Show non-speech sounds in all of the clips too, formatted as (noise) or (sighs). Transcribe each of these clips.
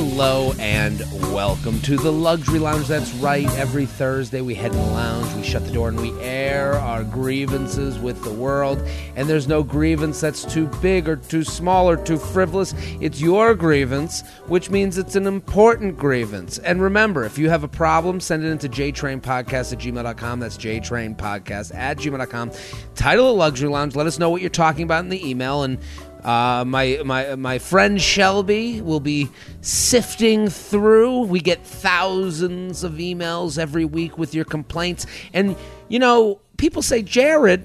Hello and welcome to the Luxury Lounge. That's right. Every Thursday we head in the lounge, we shut the door, and we air our grievances with the world. And there's no grievance that's too big or too small or too frivolous. It's your grievance, which means it's an important grievance. And remember, if you have a problem, send it into jtrainpodcast at gmail.com. That's jtrainpodcast at gmail.com. Title of Luxury Lounge. Let us know what you're talking about in the email, and uh, my my my friend Shelby will be sifting through. We get thousands of emails every week with your complaints, and you know people say, Jared,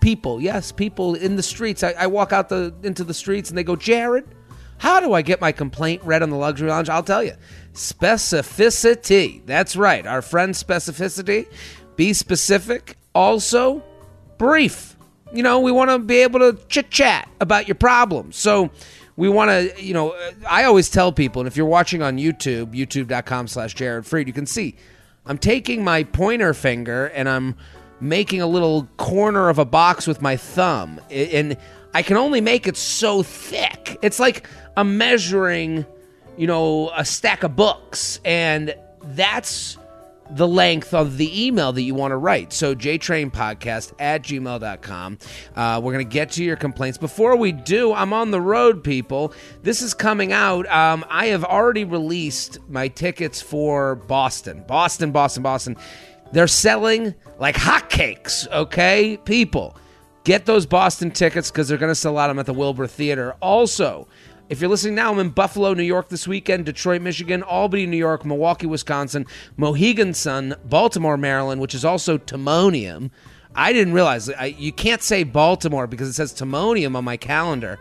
people, yes, people in the streets. I, I walk out the into the streets and they go, Jared, how do I get my complaint read on the luxury lounge? I'll tell you, specificity. That's right, our friend specificity. Be specific. Also, brief you know, we want to be able to chit chat about your problems. So we want to, you know, I always tell people, and if you're watching on YouTube, youtube.com slash Jared Freid, you can see I'm taking my pointer finger and I'm making a little corner of a box with my thumb. And I can only make it so thick. It's like I'm measuring, you know, a stack of books. And that's the length of the email that you want to write. So, jtrainpodcast at gmail.com. Uh, we're going to get to your complaints. Before we do, I'm on the road, people. This is coming out. Um, I have already released my tickets for Boston. Boston, Boston, Boston. They're selling like hotcakes, okay? People, get those Boston tickets because they're going to sell out them at the Wilbur Theater. Also, if you're listening now, I'm in Buffalo, New York this weekend, Detroit, Michigan, Albany, New York, Milwaukee, Wisconsin, Mohegan Sun, Baltimore, Maryland, which is also Timonium. I didn't realize I, you can't say Baltimore because it says Timonium on my calendar.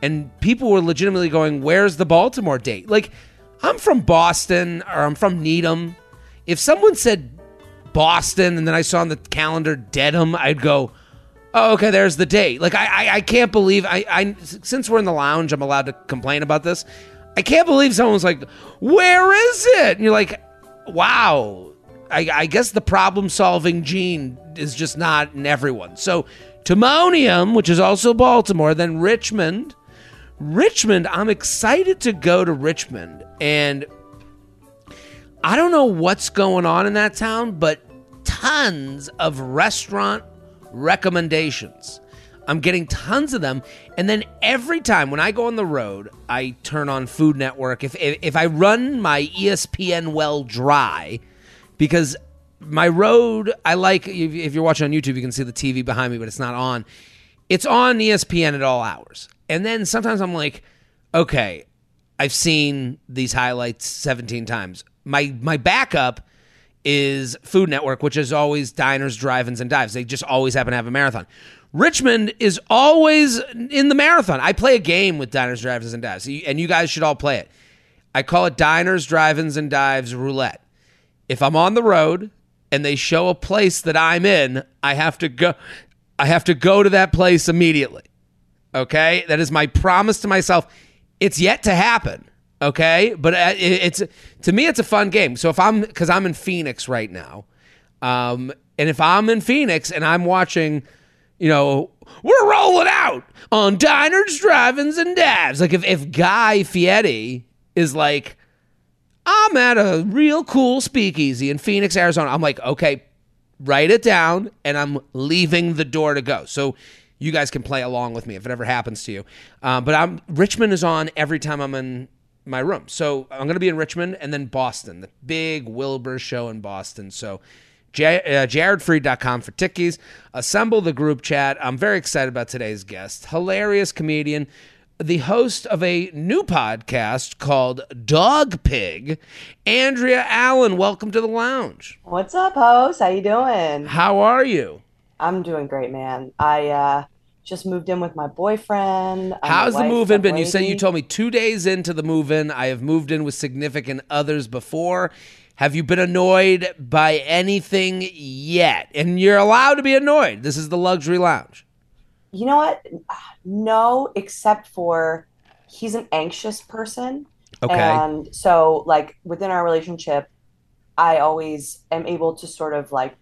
And people were legitimately going, Where's the Baltimore date? Like, I'm from Boston or I'm from Needham. If someone said Boston and then I saw on the calendar Dedham, I'd go, Oh, okay. There's the date. Like I, I, I can't believe I, I. Since we're in the lounge, I'm allowed to complain about this. I can't believe someone's like, "Where is it?" And you're like, "Wow." I, I guess the problem-solving gene is just not in everyone. So, Timonium, which is also Baltimore, then Richmond. Richmond, I'm excited to go to Richmond, and I don't know what's going on in that town, but tons of restaurant recommendations. I'm getting tons of them. And then every time when I go on the road, I turn on Food Network. If, if, if I run my ESPN well dry, because my road, I like, if, if you're watching on YouTube, you can see the TV behind me, but it's not on. It's on ESPN at all hours. And then sometimes I'm like, okay, I've seen these highlights 17 times. My my backup is Food Network, which is always diners, drive-ins, and dives. They just always happen to have a marathon. Richmond is always in the marathon. I play a game with diners, drive-ins, and dives, and you guys should all play it. I call it diners, drive-ins, and dives roulette. If I'm on the road and they show a place that I'm in, I have to go. I have to go to that place immediately. Okay, that is my promise to myself. It's yet to happen Okay, but uh, it's to me it's a fun game. So if I'm because I'm in Phoenix right now, um, and if I'm in Phoenix and I'm watching, you know, we're rolling out on diners, drive-ins, and dabs. Like if if Guy Fieri is like, I'm at a real cool speakeasy in Phoenix, Arizona. I'm like, okay, write it down, and I'm leaving the door to go. So you guys can play along with me if it ever happens to you. Uh, but I'm Richmond is on every time I'm in my room. So I'm going to be in Richmond and then Boston, the big Wilbur show in Boston. So J- uh, jaredfreid.com for tickies. Assemble the group chat. I'm very excited about today's guest. Hilarious comedian, the host of a new podcast called Dog Pig, Andrea Allen. Welcome to the lounge. What's up, host? How you doing? How are you? I'm doing great, man. I uh just moved in with my boyfriend. How's the move in been? You said you told me two days into the move in. I have moved in with significant others before. Have you been annoyed by anything yet? And you're allowed to be annoyed. This is the luxury lounge. You know what? No, except for he's an anxious person. Okay. And so, like, within our relationship, I always am able to sort of like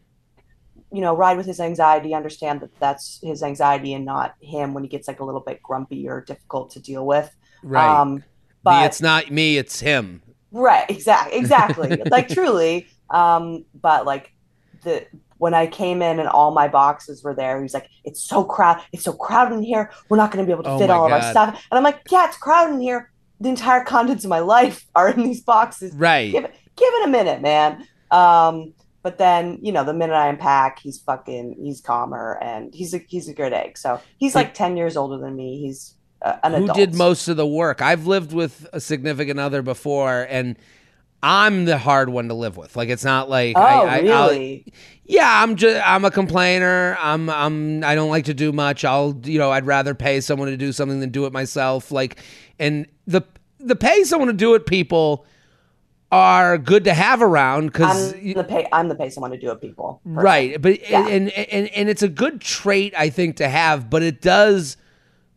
you know, ride with his anxiety, understand that that's his anxiety and not him when he gets like a little bit grumpy or difficult to deal with. Right. Um, But it's not me, it's him. Right, exactly, (laughs) exactly. like truly. Um, but like the when I came in and all my boxes were there, he's like, "It's so crowded. It's so crowded in here. We're not going to be able to Oh fit all of our stuff." And I'm like, "Yeah, it's crowded in here. The entire contents of my life are in these boxes. Right. Give it, give it a minute, man." Um, but then you know, the minute I unpack, he's fucking, he's calmer and he's a he's a good egg. So he's like ten years older than me. He's uh, an Who adult. did most of the work? I've lived with a significant other before, and I'm the hard one to live with. Like it's not like Oh, I, I, I'll- really? yeah, I'm just I'm a complainer. I'm I'm I don't like to do much. I'll you know I'd rather pay someone to do something than do it myself. Like and the the pay someone to do it people are good to have around because I'm the pay. I'm the pay someone to do it, people. person. right but Yeah. and, and and it's a good trait i think to have but it does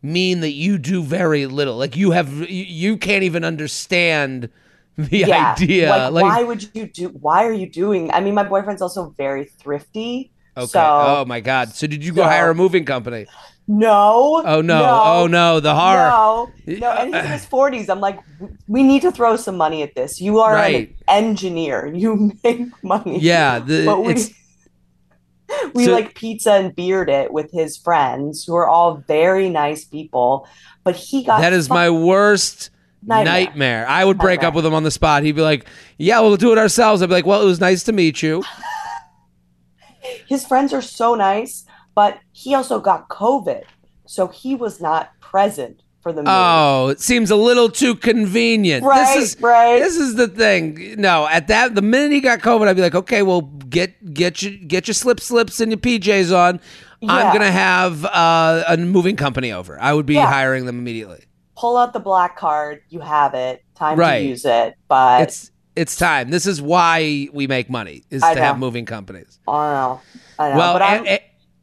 mean that you do very little like you have you- you can't even understand (laughs) the yeah. idea Like, like, why would you do? Why are you doing? I mean, my boyfriend's also very thrifty. okay So oh my god so did you go so- hire a moving company no. oh no, oh no the horror No, no, and he's in (sighs) his forties. I'm like, we need to throw some money at this. You are Right. an engineer. You (laughs) make money. yeah the, but we it's (laughs) we So- like pizza and beard it with his friends, who are all very nice people. But he got that is my worst Nightmare. nightmare. I would break Nightmare. up with him on the spot. He'd be like, "Yeah, we'll do it ourselves." I'd be like, "Well, it was nice to meet you." (laughs) his friends are so nice, but he also got COVID, so he was not present for the meeting. Oh, it seems a little too convenient. right, This is right. this is the thing. No, at that the minute he got COVID, I'd be like, okay, well, get get your get your slip slips and your PJs on. I'm gonna have uh, a moving company over. I would be Yeah. hiring them immediately. Pull out the black card. You have it. Time Right. to use it. But It's it's time. This is why we make money is I to have moving companies. I know. I know. Well, but and-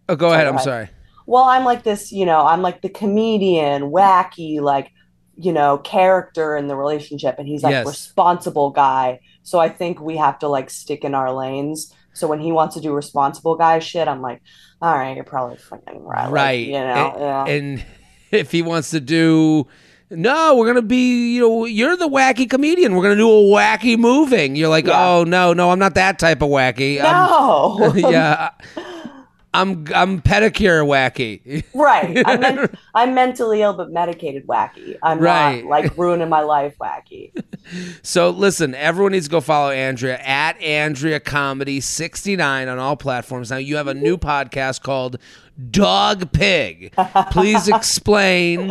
oh, go ahead. I'm sorry. well, I'm like this. You know, I'm like the comedian, wacky, like you know, character in the relationship, and he's like Yes. responsible guy. So I think we have to like stick in our lanes. So when he wants to do responsible guy shit, I'm like, all right, you're probably fucking right. Like, right you know, and, yeah. and (laughs) if he wants to do no we're gonna be you know you're the wacky comedian we're gonna do a wacky moving you're like Yeah. oh no no i'm not that type of wacky no. (laughs) Yeah (laughs) i'm i'm pedicure wacky Right. I'm, men- (laughs) I'm mentally ill but medicated wacky. I'm Right. not like ruining my life wacky. so listen everyone needs to go follow andrea at andrea comedy 69 on all platforms now you have a new podcast called dog pig please (laughs) explain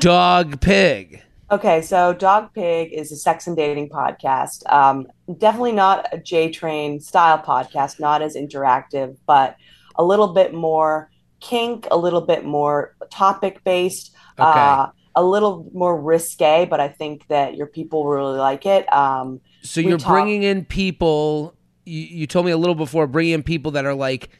dog pig Okay, so Dog Pig is a sex and dating podcast. Um, definitely not a J Train style podcast, not as interactive, but a little bit more kink, a little bit more topic based, Okay. uh, a little more risque, but I think that your people really like it. Um, So you're talk- bringing in people. You, you told me a little before bringing in people that are like,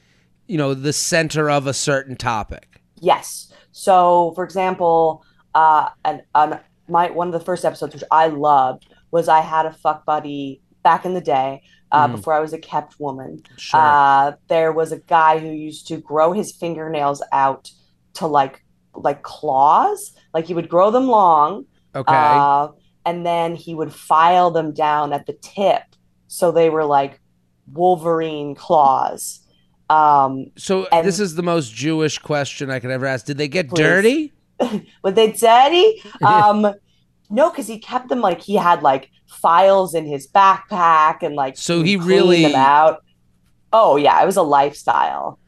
you know, the center of a certain topic. Yes. So, for example, uh, an, an, my one of the first episodes, which I loved, was I had a fuck buddy back in the day uh, Mhm. before I was a kept woman. Sure. Uh, there was a guy who used to grow his fingernails out to like like claws, like he would grow them long, okay. uh, and then he would file them down at the tip, so they were like Wolverine claws. Um, so and- this is the most Jewish question I could ever ask. Did they get Please. dirty? (laughs) Were they dirty? (laughs) Um, no, because he kept them like he had like files in his backpack and like So he really- them out. Oh yeah, it was a lifestyle.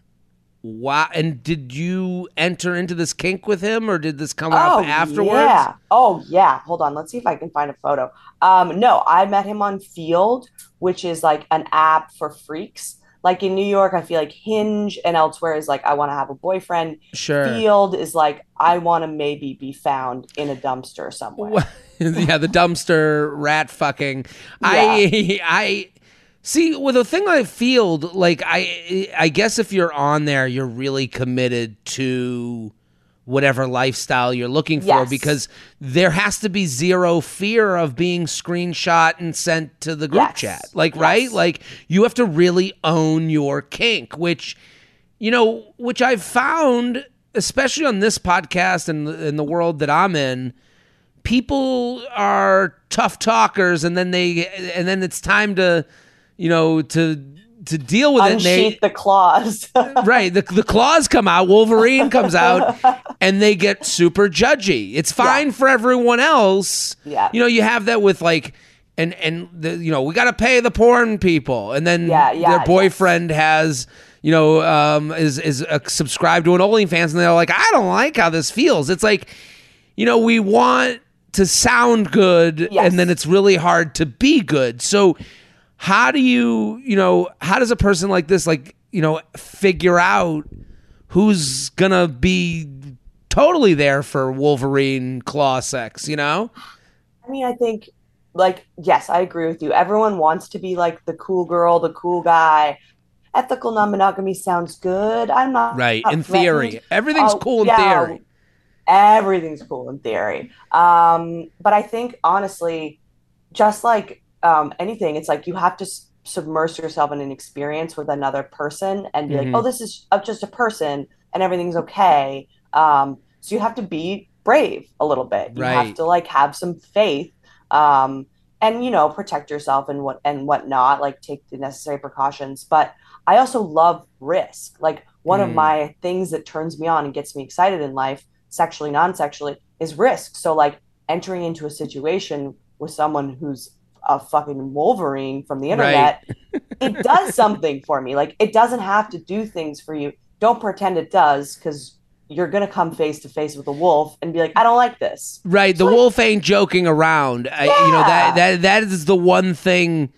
Wow. And did you enter into this kink with him, or did this come Oh up afterwards? yeah. Oh yeah. Hold on. Let's see if I can find a photo. Um, no, I met him on Feeld, which is like an app for freaks. Like in New York, I feel like Hinge and elsewhere is like I want to have a boyfriend. Sure. Feeld is like I want to maybe be found in a dumpster somewhere. Well, (laughs) yeah, the dumpster rat fucking. I I see with a thing like Feeld, like I I guess if you're on there, you're really committed to whatever lifestyle you're looking for Yes. because there has to be zero fear of being screenshot and sent to the group Yes. chat. Like Yes. right? Like you have to really own your kink, which you know, which I've found especially on this podcast and in the world that I'm in, people are tough talkers, and then they and then it's time to, you know, to to deal with Unsheath it. They, the claws. (laughs) right, the the claws come out, Wolverine comes out, and they get super judgy. It's fine Yeah. for everyone else. Yeah. you know, you have that with like. And and the you know we got to pay the porn people, and then Yeah, yeah, their boyfriend has you know um, is is uh, subscribed to an OnlyFans, and they're like, I don't like how this feels. It's like you know we want to sound good, Yes. and then it's really hard to be good. So how do you you know how does a person like this like you know figure out who's gonna be totally there for Wolverine claw sex? You know, I mean, I think, like, yes, I agree with you. Everyone wants to be like the cool girl, the cool guy. Ethical non monogamy sounds good. I'm not. right? not In theory, everything's Oh, cool in yeah, theory. Everything's cool in theory. Um, but I think, honestly, just like um, anything, it's like you have to s- submerge yourself in an experience with another person and be Mhm. like, oh, this is uh, just a person and everything's okay. Um, so you have to be brave a little bit. You Right. have to like have some faith. Um, and you know, protect yourself and what and whatnot, like take the necessary precautions. But I also love risk. Like one of Mm. my things that turns me on and gets me excited in life, sexually, non-sexually, is risk. So like entering into a situation with someone who's a fucking Wolverine from the internet, (laughs) it does something for me. Like it doesn't have to do things for you. Don't pretend it does, because you're gonna come face to face with a wolf and be like, I don't like this. Right, the Like- wolf ain't joking around. I, you know that that that is the one thing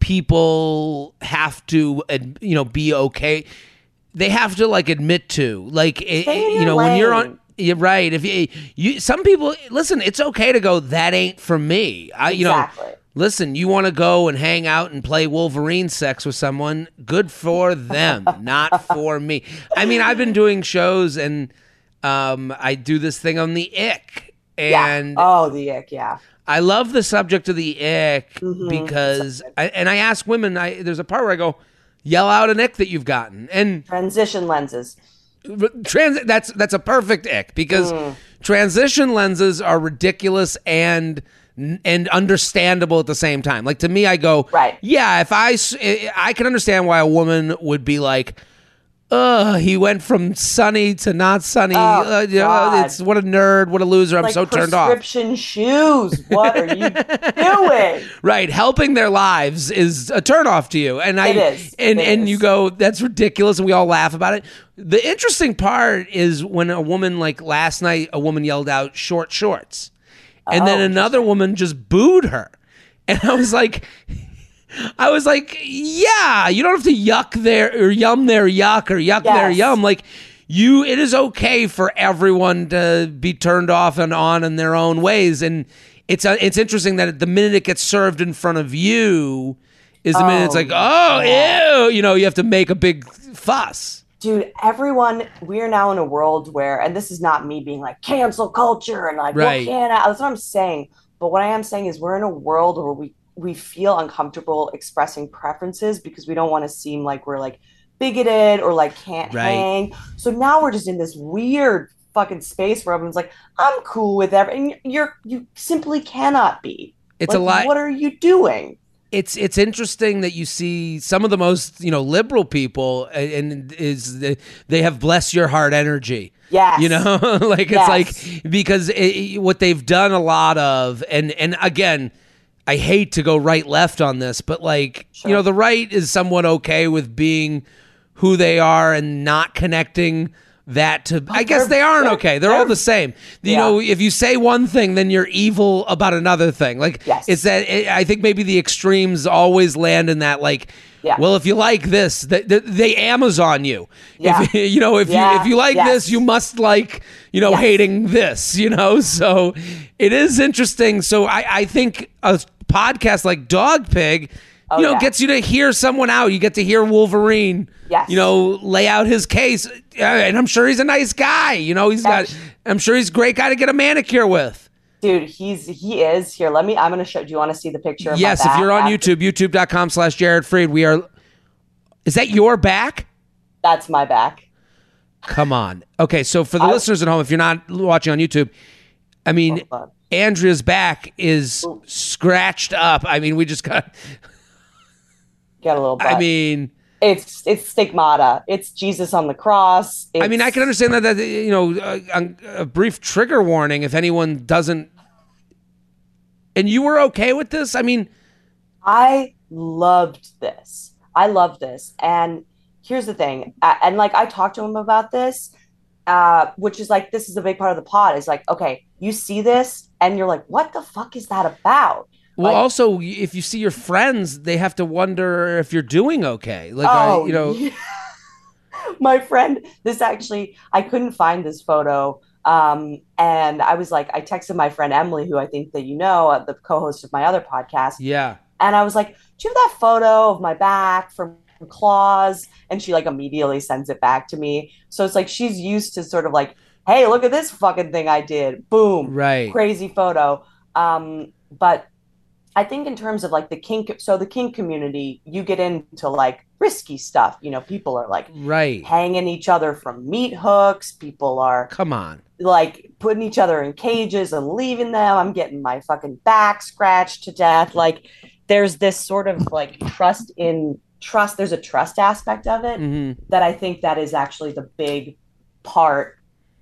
people have to you know be okay. They have to like admit to like it, you know when you're on. You're right. If you, you some people listen, it's okay to go. That ain't for me. I you know Exactly. Listen, you want to go and hang out and play Wolverine sex with someone? Good for them, (laughs) not for me. I mean, I've been doing shows and um, I do this thing on the ick, and yeah. Oh, the ick. Yeah. I love the subject of the ick Mhm. because, I, and I ask women. I there's a part where I go, yell out an ick that you've gotten, and Transition lenses. trans that's that's a perfect ick because Mm. transition lenses are ridiculous and and understandable at the same time like to me i go Right. yeah if I I can understand why a woman would be like uh he went from sunny to not sunny Oh, uh, you know, God. it's what a nerd what a loser i'm like so turned off prescription shoes. What are you (laughs) doing? right helping their lives is a turnoff to you and i It is. and It and is. you go that's ridiculous and we all laugh about it the interesting part is when a woman like last night a woman yelled out short shorts and then Oh, another woman just booed her and i was like (laughs) I was like, yeah, you don't have to yuck there or yum their yuck or yuck their Yes. yum. Like you, it is okay for everyone to be turned off and on in their own ways. And it's uh, it's interesting that the minute it gets served in front of you is the minute it's Oh, like, oh, yeah. ew, you know, you have to make a big fuss. Dude, everyone, we are now in a world where, and this is not me being like cancel culture and like, Right. well, can't I? That's what I'm saying. But what I am saying is we're in a world where we, we feel uncomfortable expressing preferences because we don't want to seem like we're like bigoted or like can't Right. hang. So now we're just in this weird fucking space where everyone's like, I'm cool with everything. you're, you simply cannot be. It's Like, a lot. What are you doing? It's it's interesting that you see some of the most you know liberal people and, is the, they have bless your heart energy yeah you know (laughs) like it's Yes. like because it, what they've done a lot of and and again i hate to go right left on this but like Sure. you know the right is somewhat okay with being who they are and not connecting that to i guess they aren't okay they're all the same you Yeah. know if you say one thing then you're evil about another thing like Yes. it's that it, i think maybe the extremes always land in that like Yeah. well if you like this they, they, amazon you Yeah. if (laughs) you know if you if you like Yes. this you must like you know Yes. hating this you know (laughs) so it is interesting so i i think a podcast like dog pig Oh, you know yeah. gets you to hear someone out you get to hear wolverine Yes. you know lay out his case Uh, and i'm sure he's a nice guy you know he's got i'm sure he's a great guy to get a manicure with Dude, he's he is here. Let me. I'm gonna show. Do you want to see the picture? Of my yes if you're on after- youtube youtube.com slash jared freid we are is that your back that's my back. come on okay so for the I- listeners at home if you're not watching on youtube i mean on. Andrea's back is scratched up. I mean, we just got. got a little. (laughs) Butt. I mean, it's it's stigmata. It's Jesus on the cross. I mean, I can understand that. That you know, a, a brief trigger warning if anyone doesn't. And you were okay with this? I mean, I loved this. I loved this. And here's the thing. And like I talked to him about this, uh, which is like this is a big part of the pod. Is like, okay, you see this and you're like, what the fuck is that about? Well, Like- also if you see your friends, they have to wonder if you're doing okay. Like, I, oh, you know, yeah. (laughs) my friend, this actually, I couldn't find this photo. Um, and I was like, I texted my friend Emily, who I think that you know, uh, the co-host of my other podcast, yeah, and I was like, "Do you have that photo of my back from Claus?" And she like immediately sends it back to me. So it's like she's used to sort of like, "Hey, look at this fucking thing I did! Boom, right, crazy photo." Um, but I think in terms of like the kink, so the kink community, you get into like risky stuff. You know, people are like right. hanging each other from meat hooks. People are Come on. like putting each other in cages and leaving them. I'm getting my fucking back scratched to death. Like there's this sort of like trust in trust. There's a trust aspect of it hmm that I think that is actually the big part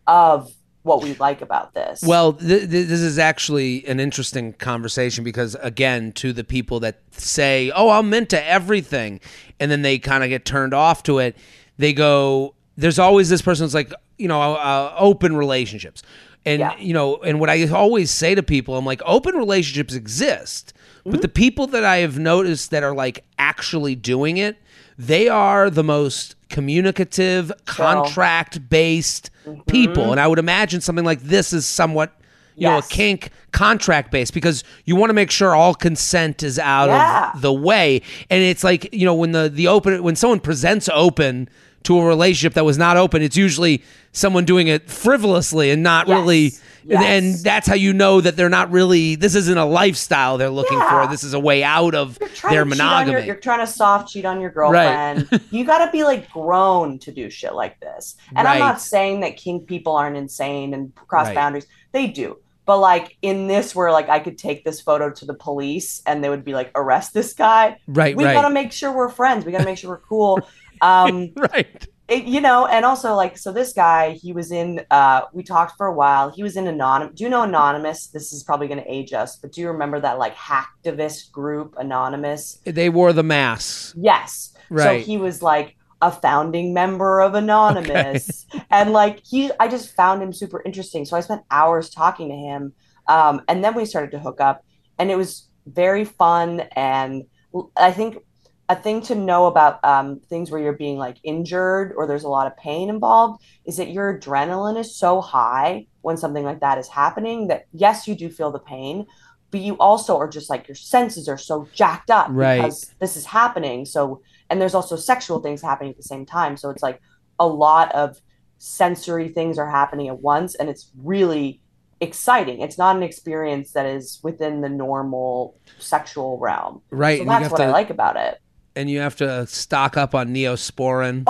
of what we like about this. Well, th- th- this is actually an interesting conversation because, again, to the people that say, "Oh, I'm into everything," and then they kind of get turned off to it, they go, "There's always this person who's like, you know, uh, open relationships." And Yeah. you know, and what I always say to people, I'm like, open relationships exist, but the people that I have noticed that are like actually doing it, they are the most communicative, contract based mm-hmm. people. And I would imagine something like this is somewhat, you know, a kink contract based because you want to make sure all consent is out Yeah. of the way. And it's like, you know, when the the open when someone presents open to a relationship that was not open, it's usually someone doing it frivolously and not Yes. really Yes. and that's how you know that they're not really this isn't a lifestyle they're looking Yeah. for. This is a way out of their on your- monogamy. you're trying to soft cheat on your Right. girlfriend. (laughs) you got to be like grown to do shit like this. And I'm not saying that kink people aren't insane and cross Right. boundaries. They do. But like in this, where like I could take this photo to the police and they would be like, arrest this guy. right, We right. got to make sure we're friends. We got to make sure we're cool. (laughs) Um, (laughs) right. it, you know, and also like, so this guy, he was in, uh, we talked for a while. He was in Anonymous. Do you know Anonymous? This is probably going to age us, but do you remember that like hacktivist group, Anonymous? They wore the masks. Yes. Right. So he was like a founding member of Anonymous. (laughs) And like he I just found him super interesting. So I spent hours talking to him. Um, and then we started to hook up and it was very fun and I think a thing to know about um, things where you're being like injured or there's a lot of pain involved is that your adrenaline is so high when something like that is happening that yes you do feel the pain but you also are just like your senses are so jacked up Right. because this is happening so and there's also sexual things happening at the same time so it's like a lot of sensory things are happening at once and it's really exciting it's not an experience that is within the normal sexual realm Right. so that's what to i like about it and you have to stock up on neosporin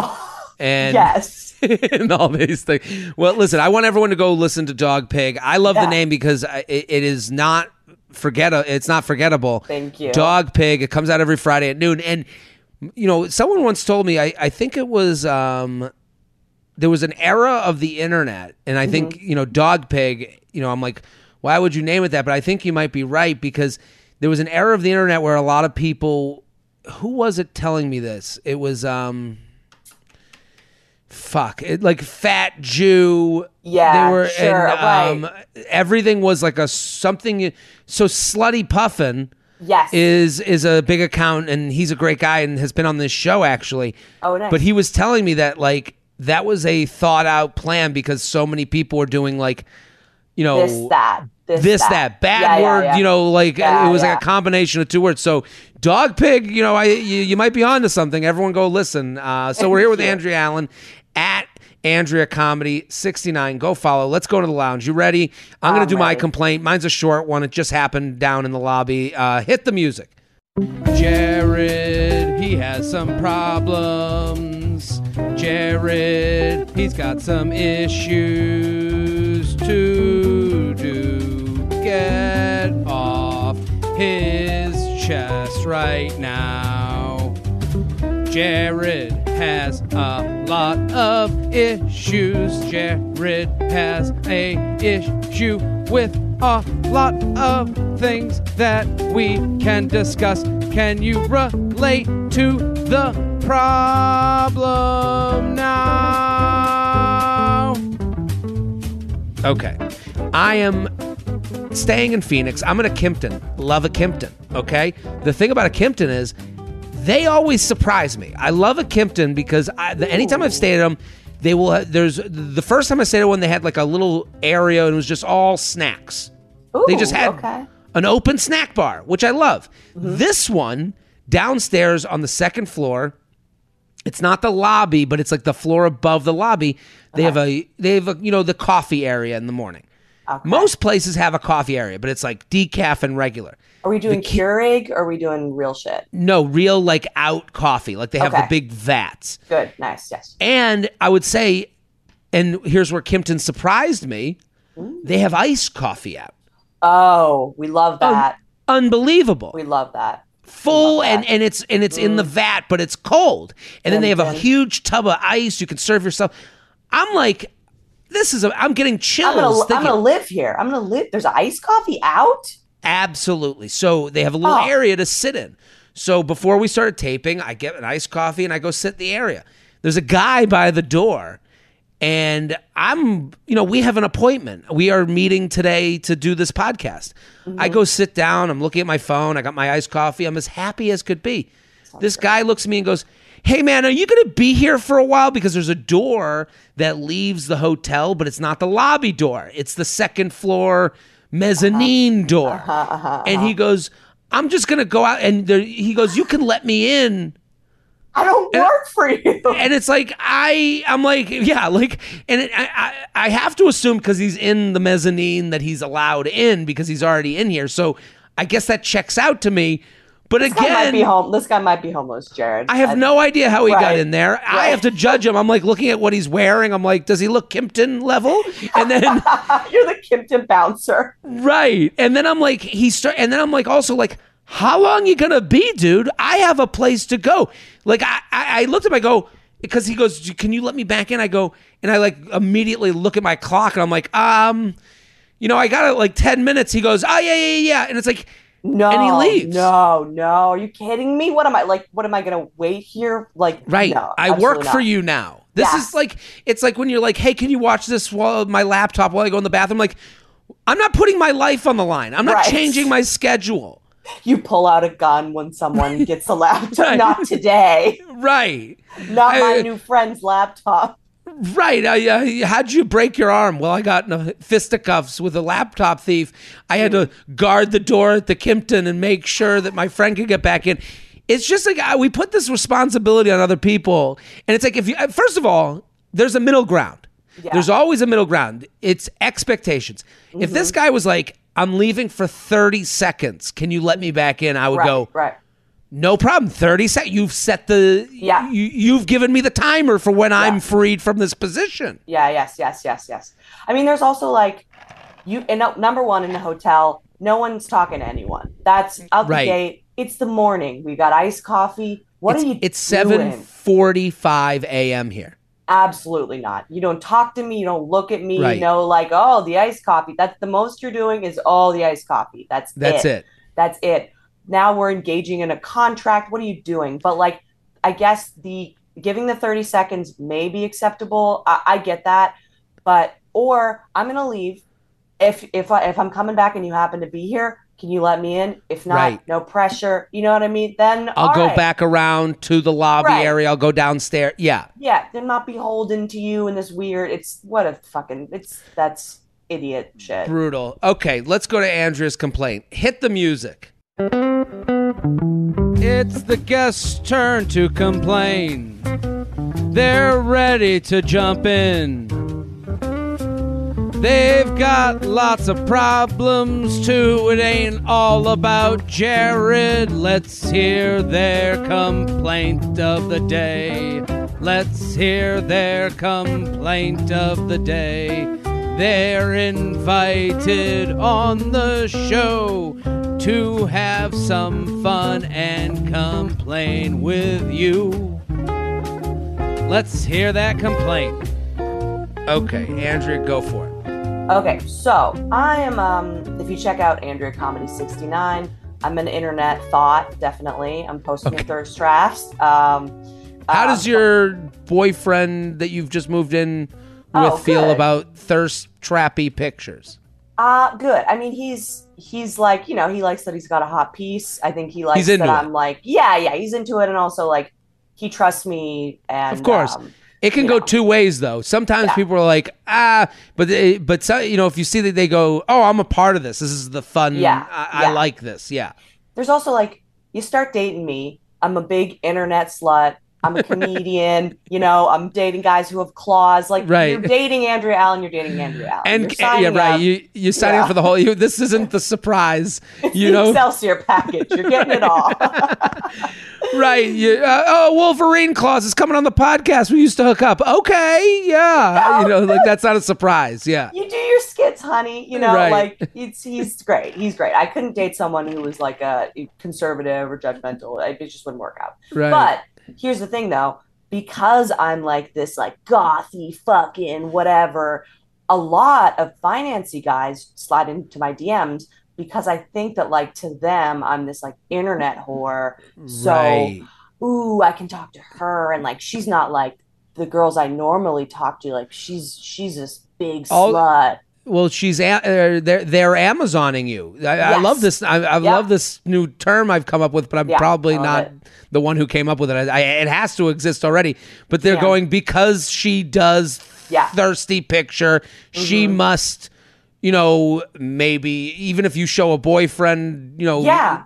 (laughs) and yes (laughs) and all these things. Well, listen, I want everyone to go listen to Dog Pig. I love the name because it, it is not forget it's not forgettable. thank you Dog Pig. It comes out every Friday at noon. And you know, someone once told me. I, I think it was um, there was an era of the internet, and I think Mm-hmm. you know, Dog Pig. You know, I'm like, why would you name it that? But I think you might be right because there was an era of the internet where a lot of people. Who was it telling me this? It was um. Fuck it, like fat Jew. Yeah, they were sure, and, right. um, everything was like a something. So slutty puffin yes is is a big account and he's a great guy and has been on this show actually. Oh, nice. But he was telling me that like that was a thought out plan because so many people were doing like you know this that this, this that, bad Yeah, yeah, word yeah. you know like Yeah, it was yeah. like a combination of two words so dog pig you know i you, you might be onto something. Everyone go listen. Uh, so we're here with (laughs) andrea allen at andrea comedy 69 go follow. Let's go to the lounge. You ready? I'm gonna I'm do my ready. complaint. Mine's a short one. It just happened down in the lobby. Uh, hit the music. Jared he has some problems. Jared he's got some issues to do. Get off his chest right now. Jared has a lot of issues. Jared has a issue with a lot of things that we can discuss. Can you relate to the problem now? Okay. I am staying in Phoenix. I'm in a Kimpton. Love a Kimpton. Okay. The thing about a Kimpton is they always surprise me. I love a Kimpton because I, the, anytime I've stayed at them, they will. There's the first time I stayed at one, they had like a little area and it was just all snacks. they just had okay. an open snack bar, which I love. Mm-hmm. This one downstairs on the second floor. It's not the lobby, but it's like the floor above the lobby. They have a they have a you know the coffee area in the morning. Okay. Most places have a coffee area, but it's like decaf and regular. Are we doing ki- Keurig or are we doing real shit? No, real like out coffee. Like they have the big vats. Good, nice, yes. And I would say, and here's where Kimpton surprised me. They have iced coffee out. Oh, we love that. Unbelievable. we love that. Full love and that. and it's and it's in the mm. vat, but it's cold. And then they have a huge tub of ice you can serve yourself. I'm like, this is a I'm getting chills. I'm gonna, I'm gonna live here. I'm gonna live. There's iced coffee out. Absolutely. So they have a little Oh. area to sit in. So before we started taping, I get an iced coffee and I go sit in the area. There's a guy by the door, and I'm, you know, we have an appointment. We are meeting today to do this podcast. I mm-hmm. go sit down. I'm looking at my phone. I got my iced coffee. I'm as happy as could be. this guy looks at me and goes, Hey man, are you going to be here for a while? Because there's a door that leaves the hotel, but it's not the lobby door. It's the second floor mezzanine uh-huh. door. Uh-huh, uh-huh, and he goes, I'm just going to go out. And there, he goes, You can let me in. I don't work for you. And it's like, I, I'm like, yeah, like, and it, I, I, I have to assume because he's in the mezzanine that he's allowed in because he's already in here. So I guess that checks out to me. But This guy might be again, home. This guy might be homeless, Jared. I have Uh, no idea how he got in there. I have to judge him. I'm like looking at what he's wearing. I'm like, does he look Kimpton level? And then (laughs) You're the Kimpton bouncer. Right. And then I'm like, he start and then I'm like also like, how long you gonna be, dude? I have a place to go. Like I I, I looked at him, I go, because he goes, Can you let me back in? I go, and I like immediately look at my clock and I'm like, um, you know, I got it like 10 minutes. He goes, Oh yeah, yeah, yeah. And it's like, No, And he leaves. No, no. Are you kidding me? What am I like? What am I gonna wait here? Like, Right. No, I work absolutely for you now. This Yes. is like it's like when you're like, hey, can you watch this while my laptop while I go in the bathroom? Like, I'm not putting my life on the line. I'm not Right. changing my schedule. You pull out a gun when someone (laughs) gets a laptop. Right. Not today. Right. Not my I- new friend's laptop. Right. I, uh, how'd you break your arm? Well, I got in a fisticuffs with a laptop thief. I had to guard the door at the Kimpton and make sure that my friend could get back in. It's just like uh, we put this responsibility on other people, and it's like if you uh, first of all, there's a middle ground. Yeah. There's always a middle ground. It's expectations. If this Mm-hmm. guy was like, "I'm leaving for 30 seconds. Can you let me back in?" I would Right. go, Right. "No problem. 30 seconds. You've set the Yeah. You, you've given me the timer for when I'm freed from this position." Yeah. Yes. Yes. Yes. Yes. I mean, there's also like you. And no- number one in the hotel, no one's talking to anyone. That's mm, out Right. the gate. It's the morning. We got iced coffee. What it's, are you? It's seven forty-five a.m. here. Absolutely not. You don't talk to me. You don't look at me. Right. You know, like, oh, the iced coffee. That's the most you're doing is all the iced coffee. That's That's it. That's it. Now we're engaging in a contract. What are you doing? But like, I guess the giving the 30 seconds may be acceptable. I, I get that. But or I'm gonna leave. If if I if I'm coming back and you happen to be here, can you let me in? If not, Right. no pressure. You know what I mean? Then I'll go right. back around to the lobby Right. area. I'll go downstairs. Yeah. Yeah, they're not beholden to you in this weird. It's what a fucking. It's that's idiot shit. Brutal. Okay, let's go to Andrea's complaint. Hit the music. It's the guest's turn to complain. They're ready to jump in. They've got lots of problems too. It ain't all about Jared. Let's hear their complaint of the day. Let's hear their complaint of the day. They're invited on the show to have some fun and complain with you. Let's hear that complaint. Okay, Andrea, go for it. Okay, so I am. Um, if you check out Andrea Comedy 69, I'm an internet thought. Definitely, I'm posting Okay. thirst drafts. Um, How uh, does your boyfriend that you've just moved in with Oh, feel about thirst trappy pictures? Uh, good. I mean, he's he's like, you know, he likes that he's got a hot piece. I think he likes that it. I'm like, yeah, yeah, he's into it, and also like he trusts me. And Of course. um, It can go know. two ways though. Sometimes Yeah. people are like, ah, but they, but so, you know, if you see that they go, oh, I'm a part of this. This is the fun. Yeah, I, I like this. Yeah. there's also like you start dating me. I'm a big internet slut. I'm a comedian. you know, I'm dating guys who have claws. Like Right. you're dating Andrea Allen. You're dating Andrea Allen. And You're yeah, right. up. You you're signing Yeah. up for the whole. You, this isn't the surprise. You the know, Excelsior package. You're getting it all. (laughs) right? You, uh, oh, Wolverine claws is coming on the podcast. We used to hook up. Okay, yeah. (laughs) You know, like that's not a surprise. Yeah. you do your skits, honey. You know, Right. like it's he's great. He's great. I couldn't date someone who was like a conservative or judgmental. It just wouldn't work out. Right. But here's the thing, though, because I'm like this, like gothy fucking whatever. A lot of financy guys slide into my DMs because I think that like to them I'm this like internet whore. So right. ooh, I can talk to her, and like she's not like the girls I normally talk to. Like she's she's this big All- slut. Well, she's a- uh, they're they're Amazoning you. I, I love this. I, I Yeah. love this new term I've come up with, but I'm Yeah, probably not it. The one who came up with it. I, I, it has to exist already. But they're Yeah. going because she does Yeah. Mm-hmm. thirsty picture. She must. You know, maybe even if you show a boyfriend, you know, Yeah.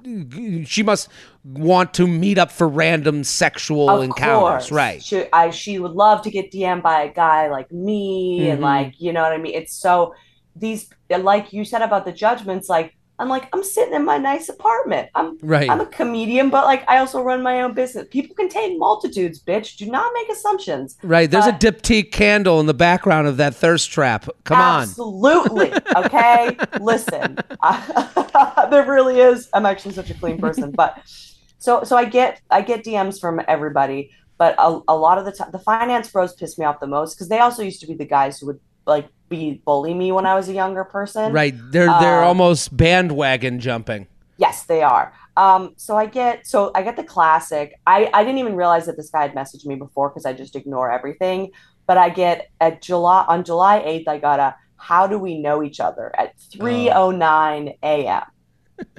she must want to meet up for random sexual Of encounters, course. right? She, I, she would love to get DM'd by a guy like me, and Mhm. like you know what I mean. It's so these like you said about the judgments. Like I'm like I'm sitting in my nice apartment. I'm Right. I'm a comedian, but like I also run my own business. People contain multitudes, bitch. Do not make assumptions. right. There's a but- diptyque candle in the background of that thirst trap. Come on. Absolutely. (laughs) Okay. Listen, I, (laughs) there really is. I'm actually such a clean person, but so so I get I get DMs from everybody, but a, a lot of the time the finance bros piss me off the most because they also used to be the guys who would like be bully me when I was a younger person. Right. They're they're Um, almost bandwagon jumping. Yes, they are. Um, so I get so I get the classic. I I didn't even realize that this guy had messaged me before because I just ignore everything. But I get at July on July eighth, I got a how do we know each other at three oh nine a.m.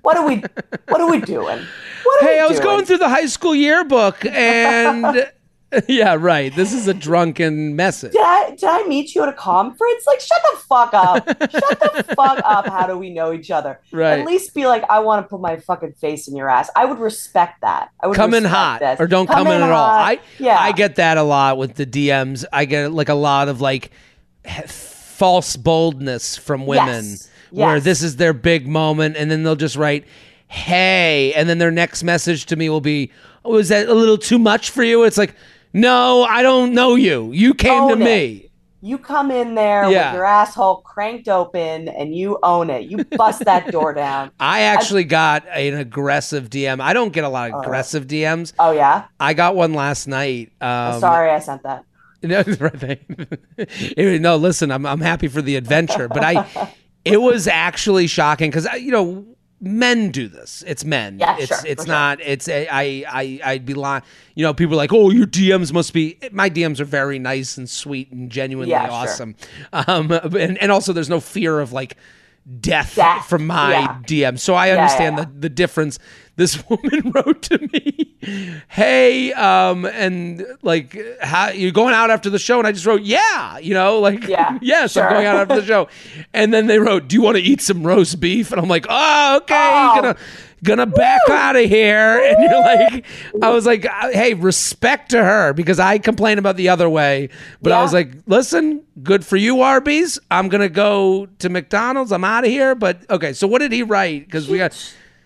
What are we What are we doing? What are Hey, we I was doing? going through the high school yearbook and (laughs) (laughs) yeah, right. This is a drunken message. Did I did I meet you at a conference? Like, shut the fuck up! (laughs) shut the fuck up! How do we know each other? Right. At least be like, I want to put my fucking face in your ass. I would respect that. I would Come in hot this. or don't come, in, at all. I yeah, I get that a lot with the DMs. I get like a lot of like false boldness from women Yes. where Yes. this is their big moment and then they'll just write hey and then their next message to me will be oh, is that a little too much for you? It's like no, I don't know you. You came Own to it. me. You come in there Yeah. with your asshole cranked open and you own it. You bust that door down. (laughs) I actually got an aggressive DM. I don't get a lot of Uh, aggressive DMs. Oh yeah. I got one last night. Um, Sorry, I sent that. (laughs) No. (laughs) No, listen, I'm I'm happy for the adventure, but I, it was actually shocking because you know men do this. It's men. Yeah, it's sure, it's for not. It's a, I I I'd be lying. You know, people are like, oh, your DMs must be. My DMs are very nice and sweet and genuinely Yeah, sure. awesome. Um, and and also there's no fear of like death, Death, from my yeah. DM. So I yeah, understand yeah. the the difference. This (laughs) woman wrote to me, "Hey, um, and like, how you going out after the show?" And I just wrote, "Yeah," you know, like, Yeah, (laughs) yes, I'm going out after the (laughs) show. And then they wrote, "Do you want to eat some roast beef?" And I'm like, "Oh, okay, Oh. gonna." Gonna back out of here, (laughs) and you're like, I was like, hey, respect to her because I complain about the other way, but I was like, listen, good for you, Arby's. I'm gonna go to McDonald's. I'm out of here. But okay, so what did he write? Because we got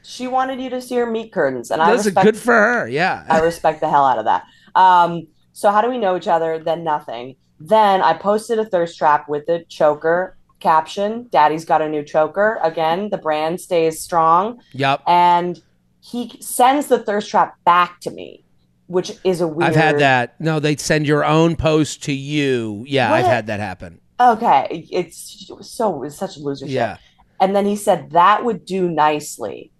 She wanted you to see her meat curtains, and I was good for her. Yeah, I respect the hell out of that. Um, so how do we know each other? Then nothing. Then I posted a thirst trap with the choker caption, Daddy's got a new choker. Again, the brand stays strong. Yep. And he sends the thirst trap back to me, which is a weird. I've had that. No, they send your own post to you. Yeah, I've had that happen. Okay, it's so it's such a loser shit. Yeah. And then he said that would do nicely.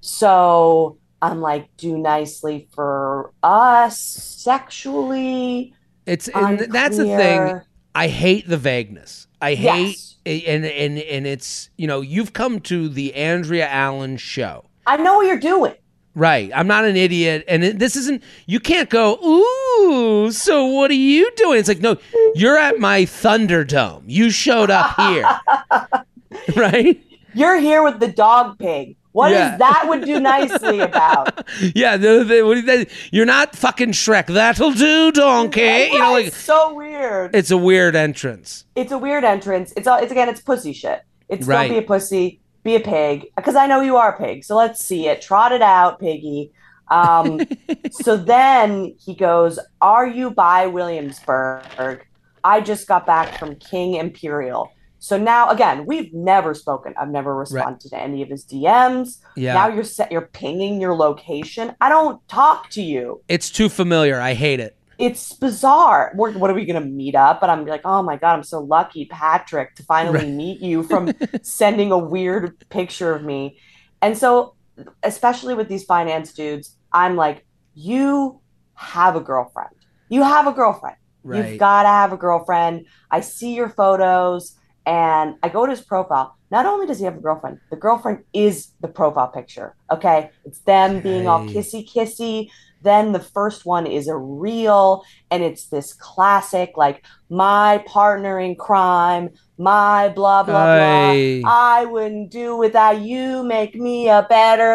So I'm like, do nicely for us sexually. It's that's the thing. I hate the vagueness. I hate Yes. And and and it's you know you've come to the Andrea Allen show. I know what you're doing. Right. I'm not an idiot. And it, this isn't, you can't go, ooh, so what are you doing? It's like, no, you're at my Thunderdome. You showed up here. (laughs) (laughs) right? You're here with the dog pig. What is Yeah. that would do nicely (laughs) about? Yeah. The, the, what you think? you're not fucking Shrek. That'll do, donkey. You know, like, it's so weird. it's a weird entrance. it's a weird entrance. It's all it's again, it's pussy shit. It's Right. don't be a pussy, be a pig. Because I know you are a pig. So let's see it. Trot it out, piggy. Um, (laughs) so then he goes, Are you by Williamsburg? I just got back from King Imperial. So now again, we've never spoken. I've never responded to any of his DMs. Yeah. Now you're set you're pinging your location. I don't talk to you. it's too familiar. I hate it. It's bizarre. We're, what are we going to meet up? But I'm like, oh my God, I'm so lucky, Patrick, to finally Right. meet you from (laughs) sending a weird picture of me. And so, especially with these finance dudes, I'm like, you have a girlfriend. You have a girlfriend. Right. You've got to have a girlfriend. I see your photos and I go to his profile. Not only does he have a girlfriend, the girlfriend is the profile picture. Okay. It's them being all kissy kissy. Then the first one is a reel and it's this classic, like, my partner in crime, my blah, blah, Aye. blah. I wouldn't do without you, make me a better.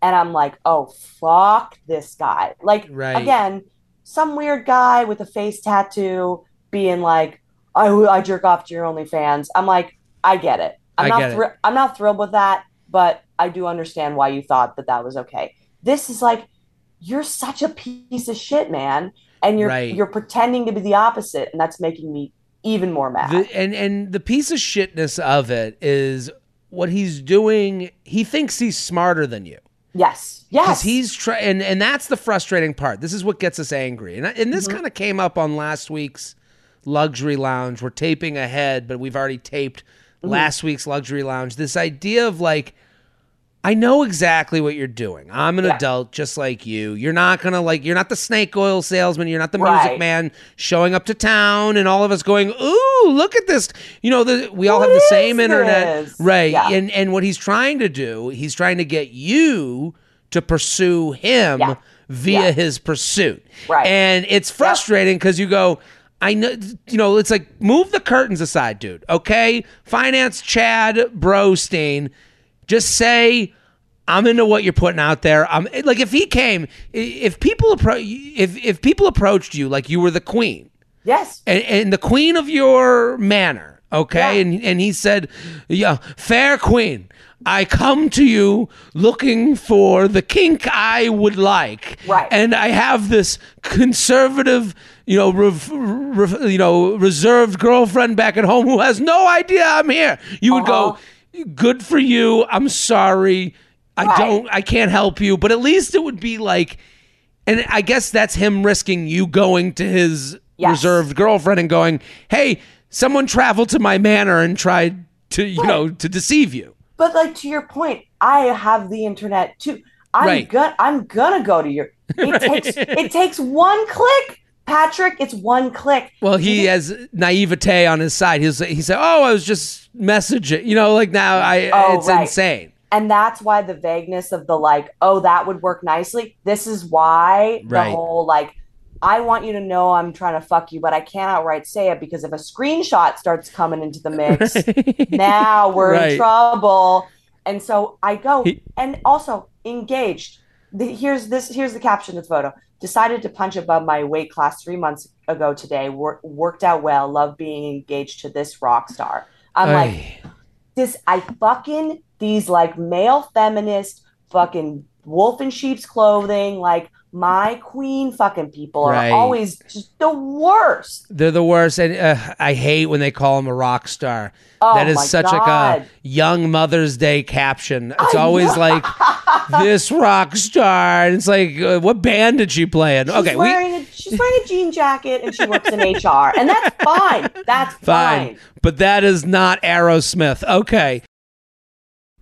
And I'm like, oh, fuck this guy. Like, Right. again, some weird guy with a face tattoo being like, I, I jerk off to your OnlyFans. I'm like, I get it. I'm I not get it. I'm not thrilled with that, but I do understand why you thought that that was okay. This is like, you're such a piece of shit, man, and you're Right. you're pretending to be the opposite, and that's making me even more mad. The, and and the piece of shitness of it is what he's doing. He thinks he's smarter than you. yes, because yes, he's trying, and, and that's the frustrating part. This is what gets us angry, and and this Mhm. kind of came up on last week's luxury lounge. We're taping ahead, but we've already taped Mm-hmm. last week's luxury lounge. This idea of like. I know exactly what you're doing. I'm an Yeah. adult just like you. You're not going to like you're not the snake oil salesman, you're not the music man showing up to town and all of us going, "Ooh, look at this." You know, the, we all What have the same internet. Right. Yeah. And and what he's trying to do, he's trying to get you to pursue him Yeah. via his pursuit. Right. And it's frustrating because you go, I know, you know, it's like move the curtains aside, dude. Okay, finance Chad Brostein, just say. I'm into what you're putting out there. I'm like, if he came, if people appro- if if people approached you like you were the queen, yes, and, and the queen of your manor, okay? Yeah. And and he said, "Yeah, fair queen, I come to you looking for the kink I would like, Right. And I have this conservative, you know, rev, rev, you know, reserved girlfriend back at home who has no idea I'm here." You would Uh-huh. go, "Good for you. I'm sorry." I Right. don't I can't help you, but at least it would be like and I guess that's him risking you going to his Yes. reserved girlfriend and going, "Hey, someone traveled to my manor and tried to, you Right. know, to deceive you." But like to your point, I have the internet too. I'm Right. gonna I'm gonna go to your. It (laughs) takes it takes one click, Patrick. It's one click. Well, he has naivete on his side. He's he said, "Oh, I was just messaging." You know, like now I Oh, it's right. insane. And that's why the vagueness of the like, oh, that would work nicely. This is why the whole like, I want you to know I'm trying to fuck you, but I can't outright say it because if a screenshot starts coming into the mix, (laughs) now we're Right. in trouble. And so I go He- and also engaged. The, here's this. Here's the caption of the photo. Decided to punch above my weight class three months ago today. Wor- worked out well. Love being engaged to this rock star. I'm like, this I fucking these like male feminist fucking wolf in sheep's clothing. Like my queen fucking people are Right. always just the worst. They're the worst, and uh, I hate when they call him a rock star. Oh that is such like a young Mother's Day caption. It's I always know. like this rock star, and it's like, uh, what band did she play in? She's okay, we wearing a, she's wearing a jean jacket and she works in HR, and that's fine. That's fine, fine. but that is not Aerosmith. Okay.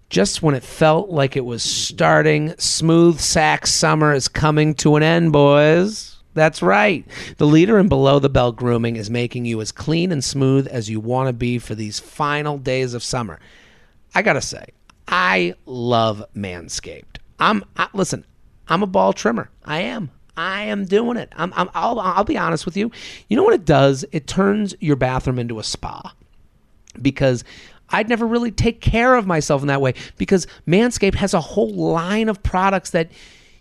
Just when it felt like it was starting, smooth sack summer is coming to an end, boys. That's right. The leader in below the belt grooming is making you as clean and smooth as you want to be for these final days of summer. I gotta say, I love Manscaped. I'm I, listen. I'm a ball trimmer. I am. I am doing it. I'm, I'm. I'll, I'll be honest with you. You know what it does? It turns your bathroom into a spa because I'd never really take care of myself in that way because Manscaped has a whole line of products that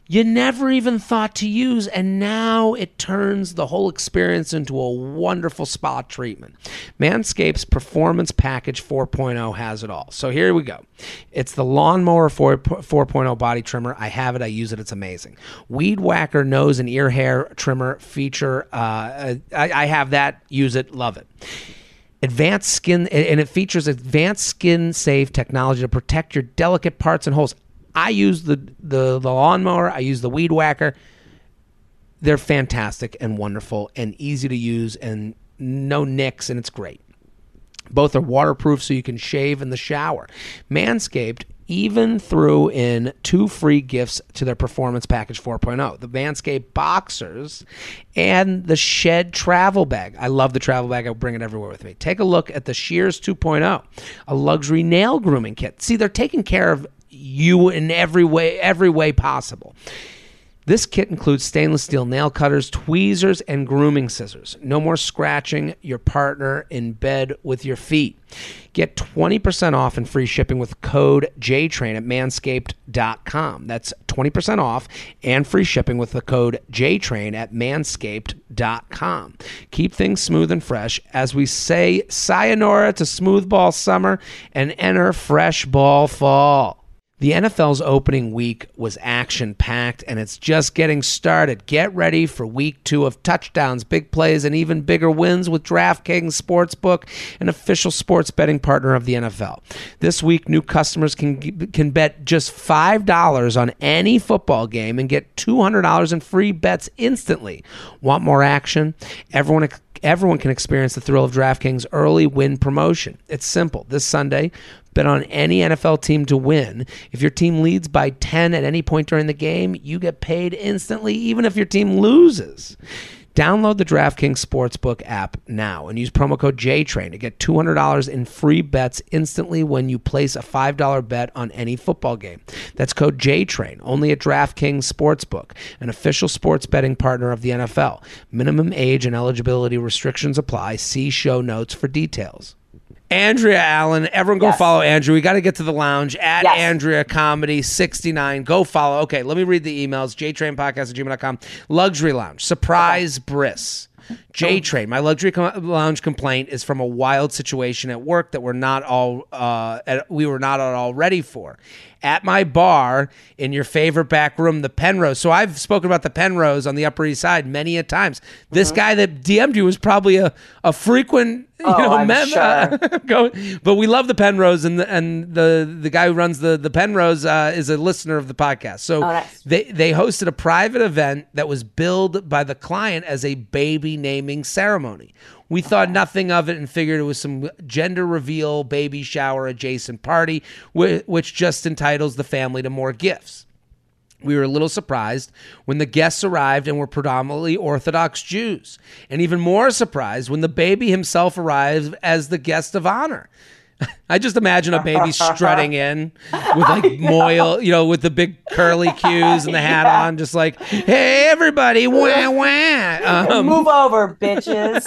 you never even thought to use and now it turns the whole experience into a wonderful spa treatment. Manscaped's Performance Package 4.0 has it all. So here we go. It's the Lawnmower 4, 4.0 body trimmer. I have it. I use it. It's amazing. Weed Whacker nose and ear hair trimmer feature. Uh, I, I have that. Use it. Love it advanced skin and it features advanced skin safe technology to protect your delicate parts and holes. I use the the, the lawnmower. I use the weed whacker. They're fantastic and wonderful and easy to use and no nicks and it's great. Both are waterproof so you can shave in the shower. Manscaped even threw in two free gifts to their Performance Package 4.0 the Manscaped Boxers and the Shed Travel Bag. I love the travel bag, I bring it everywhere with me. Take a look at the Shears 2.0, a luxury nail grooming kit. See, they're taking care of you in every way, every way possible. This kit includes stainless steel nail cutters, tweezers, and grooming scissors. No more scratching your partner in bed with your feet. Get 20% off and free shipping with code JTRAIN at manscaped.com. That's 20% off and free shipping with the code JTRAIN at manscaped.com. Keep things smooth and fresh as we say sayonara to smooth ball summer and enter fresh ball fall. The NFL's opening week was action packed and it's just getting started. Get ready for week two of touchdowns, big plays, and even bigger wins with DraftKings Sportsbook, an official sports betting partner of the NFL. This week, new customers can, can bet just $5 on any football game and get $200 in free bets instantly. Want more action? Everyone everyone can experience the thrill of DraftKings early win promotion. It's simple. This Sunday, bet on any NFL team to win. If your team leads by 10 at any point during the game, you get paid instantly even if your team loses. Download the DraftKings Sportsbook app now and use promo code JTRAIN to get $200 in free bets instantly when you place a $5 bet on any football game. That's code JTRAIN only at DraftKings Sportsbook, an official sports betting partner of the NFL. Minimum age and eligibility restrictions apply. See show notes for details. Andrea Allen, everyone go Yes. follow Andrea. We got to get to the lounge at Yes. Andrea Comedy 69. Go follow. Okay, let me read the emails. JTrainPodcast at gmail.com. Luxury Lounge. Surprise Bris. J Train. My luxury com- lounge complaint is from a wild situation at work that we're not all uh, at, we were not at all ready for. At my bar in your favorite back room, the Penrose. So I've spoken about the Penrose on the Upper East Side many a times. This guy that DM'd you was probably a, a frequent you Oh, know I'm mem- sure. (laughs) go, but we love the Penrose, and the and the the guy who runs the the Penrose uh, is a listener of the podcast. So Oh, nice. they they hosted a private event that was billed by the client as a baby naming ceremony. We thought nothing of it and figured it was some gender reveal, baby shower adjacent party, which just entitles the family to more gifts. We were a little surprised when the guests arrived and were predominantly Orthodox Jews, and even more surprised when the baby himself arrived as the guest of honor. (laughs) I just imagine a baby strutting in with like (laughs) moil, you know, with the big curly cues and the hat Yeah. on, just like, "Hey, everybody, wah wah." (laughs) Um, Move over, bitches.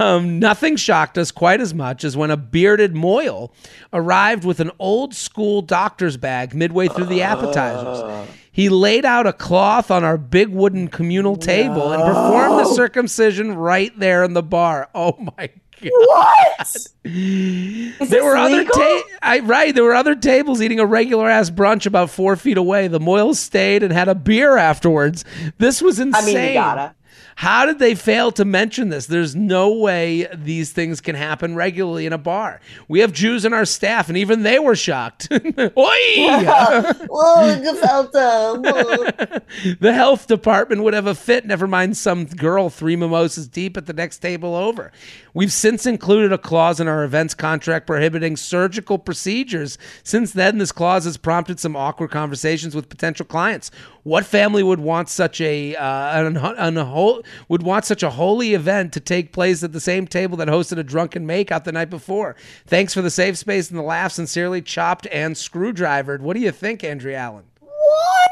um, nothing shocked us quite as much as when a bearded Moyle arrived with an old school doctor's bag midway through the appetizers. He laid out a cloth on our big wooden communal table and performed the circumcision right there in the bar. Oh my What? There were other legal? ta- I right. There were other tables eating a regular ass brunch about four feet away. The Moyles stayed and had a beer afterwards. This was insane. I mean, you gotta. How did they fail to mention this? There's no way these things can happen regularly in a bar. We have Jews in our staff, and even they were shocked. (laughs) Oi! (laughs) Whoa, Gefelto. (laughs) The health department would have a fit, never mind some girl three mimosas deep at the next table over. We've since included a clause in our events contract prohibiting surgical procedures. Since then, this clause has prompted some awkward conversations with potential clients. What family would want such a uh, an, an, would want such a holy event to take place at the same table that hosted a drunken makeout the night before? Thanks for the safe space and the laugh. Sincerely, chopped and screwdrivered. What do you think, Andrea Allen? what?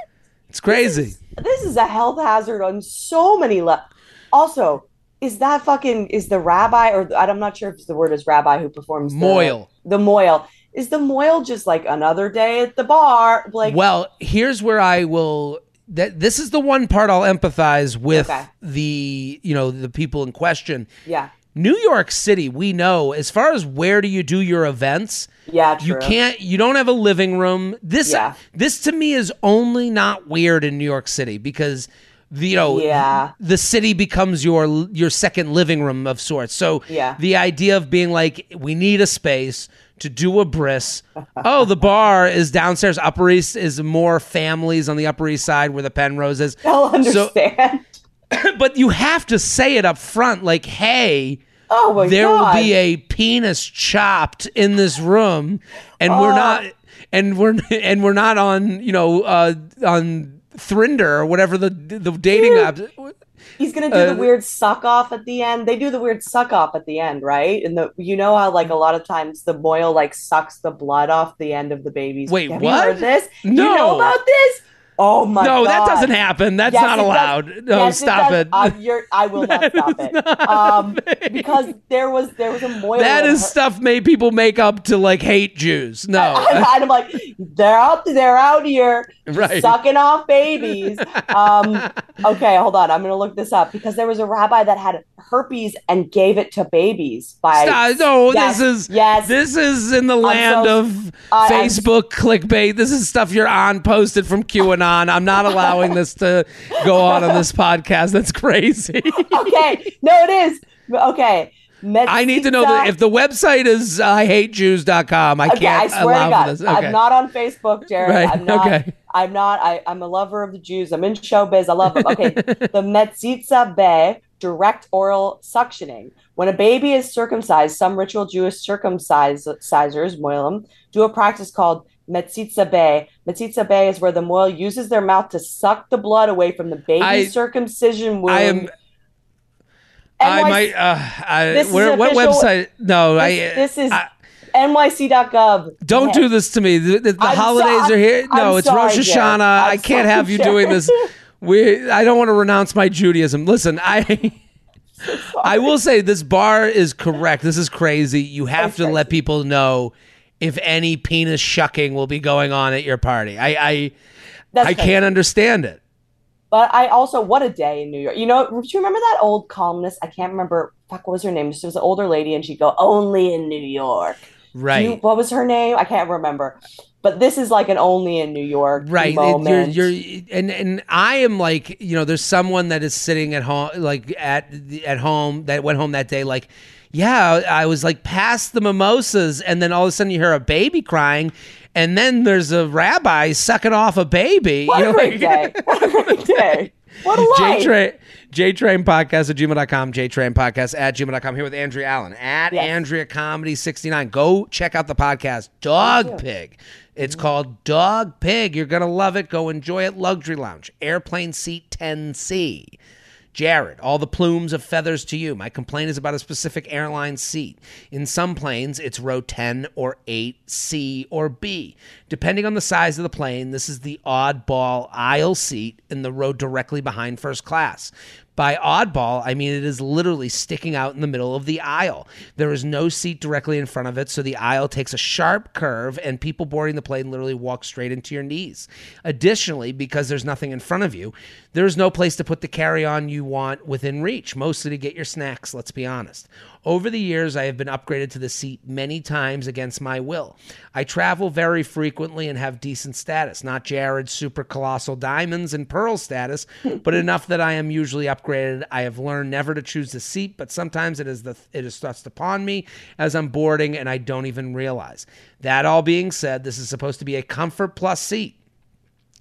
It's crazy. This is a health hazard on so many levels. Also, is that fucking is the rabbi or I'm not sure if the word is rabbi who performs the, Moil. The moil is the moil just like another day at the bar? Like, Well, here's where I will. That this is the one part I'll empathize with Okay. the you know the people in question. yeah, New York City, we know as far as where do you do your events, yeah, true. you can't you don't have a living room. This Yeah. this to me is only not weird in New York City because the, you know Yeah. the city becomes your your second living room of sorts. So Yeah. the idea of being like we need a space to do a bris. oh, the bar is downstairs. Upper East is more families on the Upper East Side where the Penrose is. They'll So- understand. (laughs) but you have to say it up front, like, hey, oh my there god. will be a penis chopped in this room and we're Oh. not and we're and we're not on you know uh on Thrinder or whatever the the dating app He's gonna do Uh, the weird suck off at the end. They do the weird suck off at the end, right? And the you know how like a lot of times the moil like sucks the blood off the end of the baby's. Wait, Have what? You heard this? No. You know about this? Oh my no god! that doesn't happen that's Yes, not it does. allowed no Yes, stop it I'm- you're- I will not (laughs) stop it. Um, because there was there was a moil. that is her- stuff made people make up to like hate Jews no (laughs) and I'm like, they're out, they're out here Right. sucking off babies. Um, (laughs) okay, hold on, I'm gonna look this up because there was a rabbi that had herpes and gave it to babies by. Stop. no Yes, this is yes. this is in the land so- of I- I'm- Facebook clickbait this is stuff you're on posted from QAnon I'm not allowing this to go on on this podcast that's crazy (laughs) okay, no, it is okay. I need to know that if the website is uh, ihatejews.com, I Okay, I can't I swear allow to God, this. Okay. I'm not on Facebook, Jared. Right, I'm not. okay. I'm not. I, I'm a lover of the Jews. I'm in showbiz. I love them. Okay, (laughs) the Metzitza Be, direct oral suctioning. When a baby is circumcised, some ritual Jewish circumcisers, moilim, do a practice called Metzitzah B'peh. Metzitzah B'peh is where the moil uses their mouth to suck the blood away from the baby's I- circumcision wound. I am. I NYC might. Uh, I, This where, what official- website? No, I. this, this is I- nyc.gov. don't do this to me. The, the- I'm so- holidays are here. I'm No, it's sorry, Rosh. Hashanah. I I'm can't have you doing this. (laughs) We. I don't want to renounce my Judaism. Listen, I. (laughs) I will say this bar is correct. This is crazy. You have It's to let people know if any penis shucking will be going on at your party. I. I, That's I crazy. can't understand it. But I also, what a day in New York. You know, do you remember that old columnist? I can't remember. Fuck, what was her name? She was an older lady, and she'd go, "Only in New York." Right. you- what was her name? I can't remember. But this is like an only in New York right moment. you're you're and and i am like you know there's someone that is sitting at home like at at home that went home that day like yeah i was like past the mimosas and then all of a sudden you hear a baby crying and then there's a rabbi sucking off a baby what you a know, great like- day! What a great day! What a (laughs) life! J-Train, J-Train Podcast at gmail.com, J-Train Podcast at gmail.com. Here with Andrea Allen at Yes. Andrea Comedy 69. Go check out the podcast, Dog Pig. It's called Dog Pig. You're going to love it. Go enjoy it. Luxury Lounge, Airplane Seat 10C. Jared, all the plumes of feathers to you. My complaint is about a specific airline seat. In some planes, it's row 10 or 8, C or B. Depending on the size of the plane, this is the oddball aisle seat in the row directly behind first class. By oddball, I mean it is literally sticking out in the middle of the aisle. There is no seat directly in front of it, so the aisle takes a sharp curve, and people boarding the plane literally walk straight into your knees. Additionally, because there's nothing in front of you, there's no place to put the carry on you want within reach, mostly to get your snacks, let's be honest. Over the years, I have been upgraded to the seat many times against my will. I travel very frequently and have decent status, not Jared's super colossal diamonds and pearl status, (laughs) but enough that I am usually upgraded. I have learned never to choose the seat, but sometimes it is the it is thrust upon me as I'm boarding and I don't even realize. That all being said, this is supposed to be a comfort plus seat.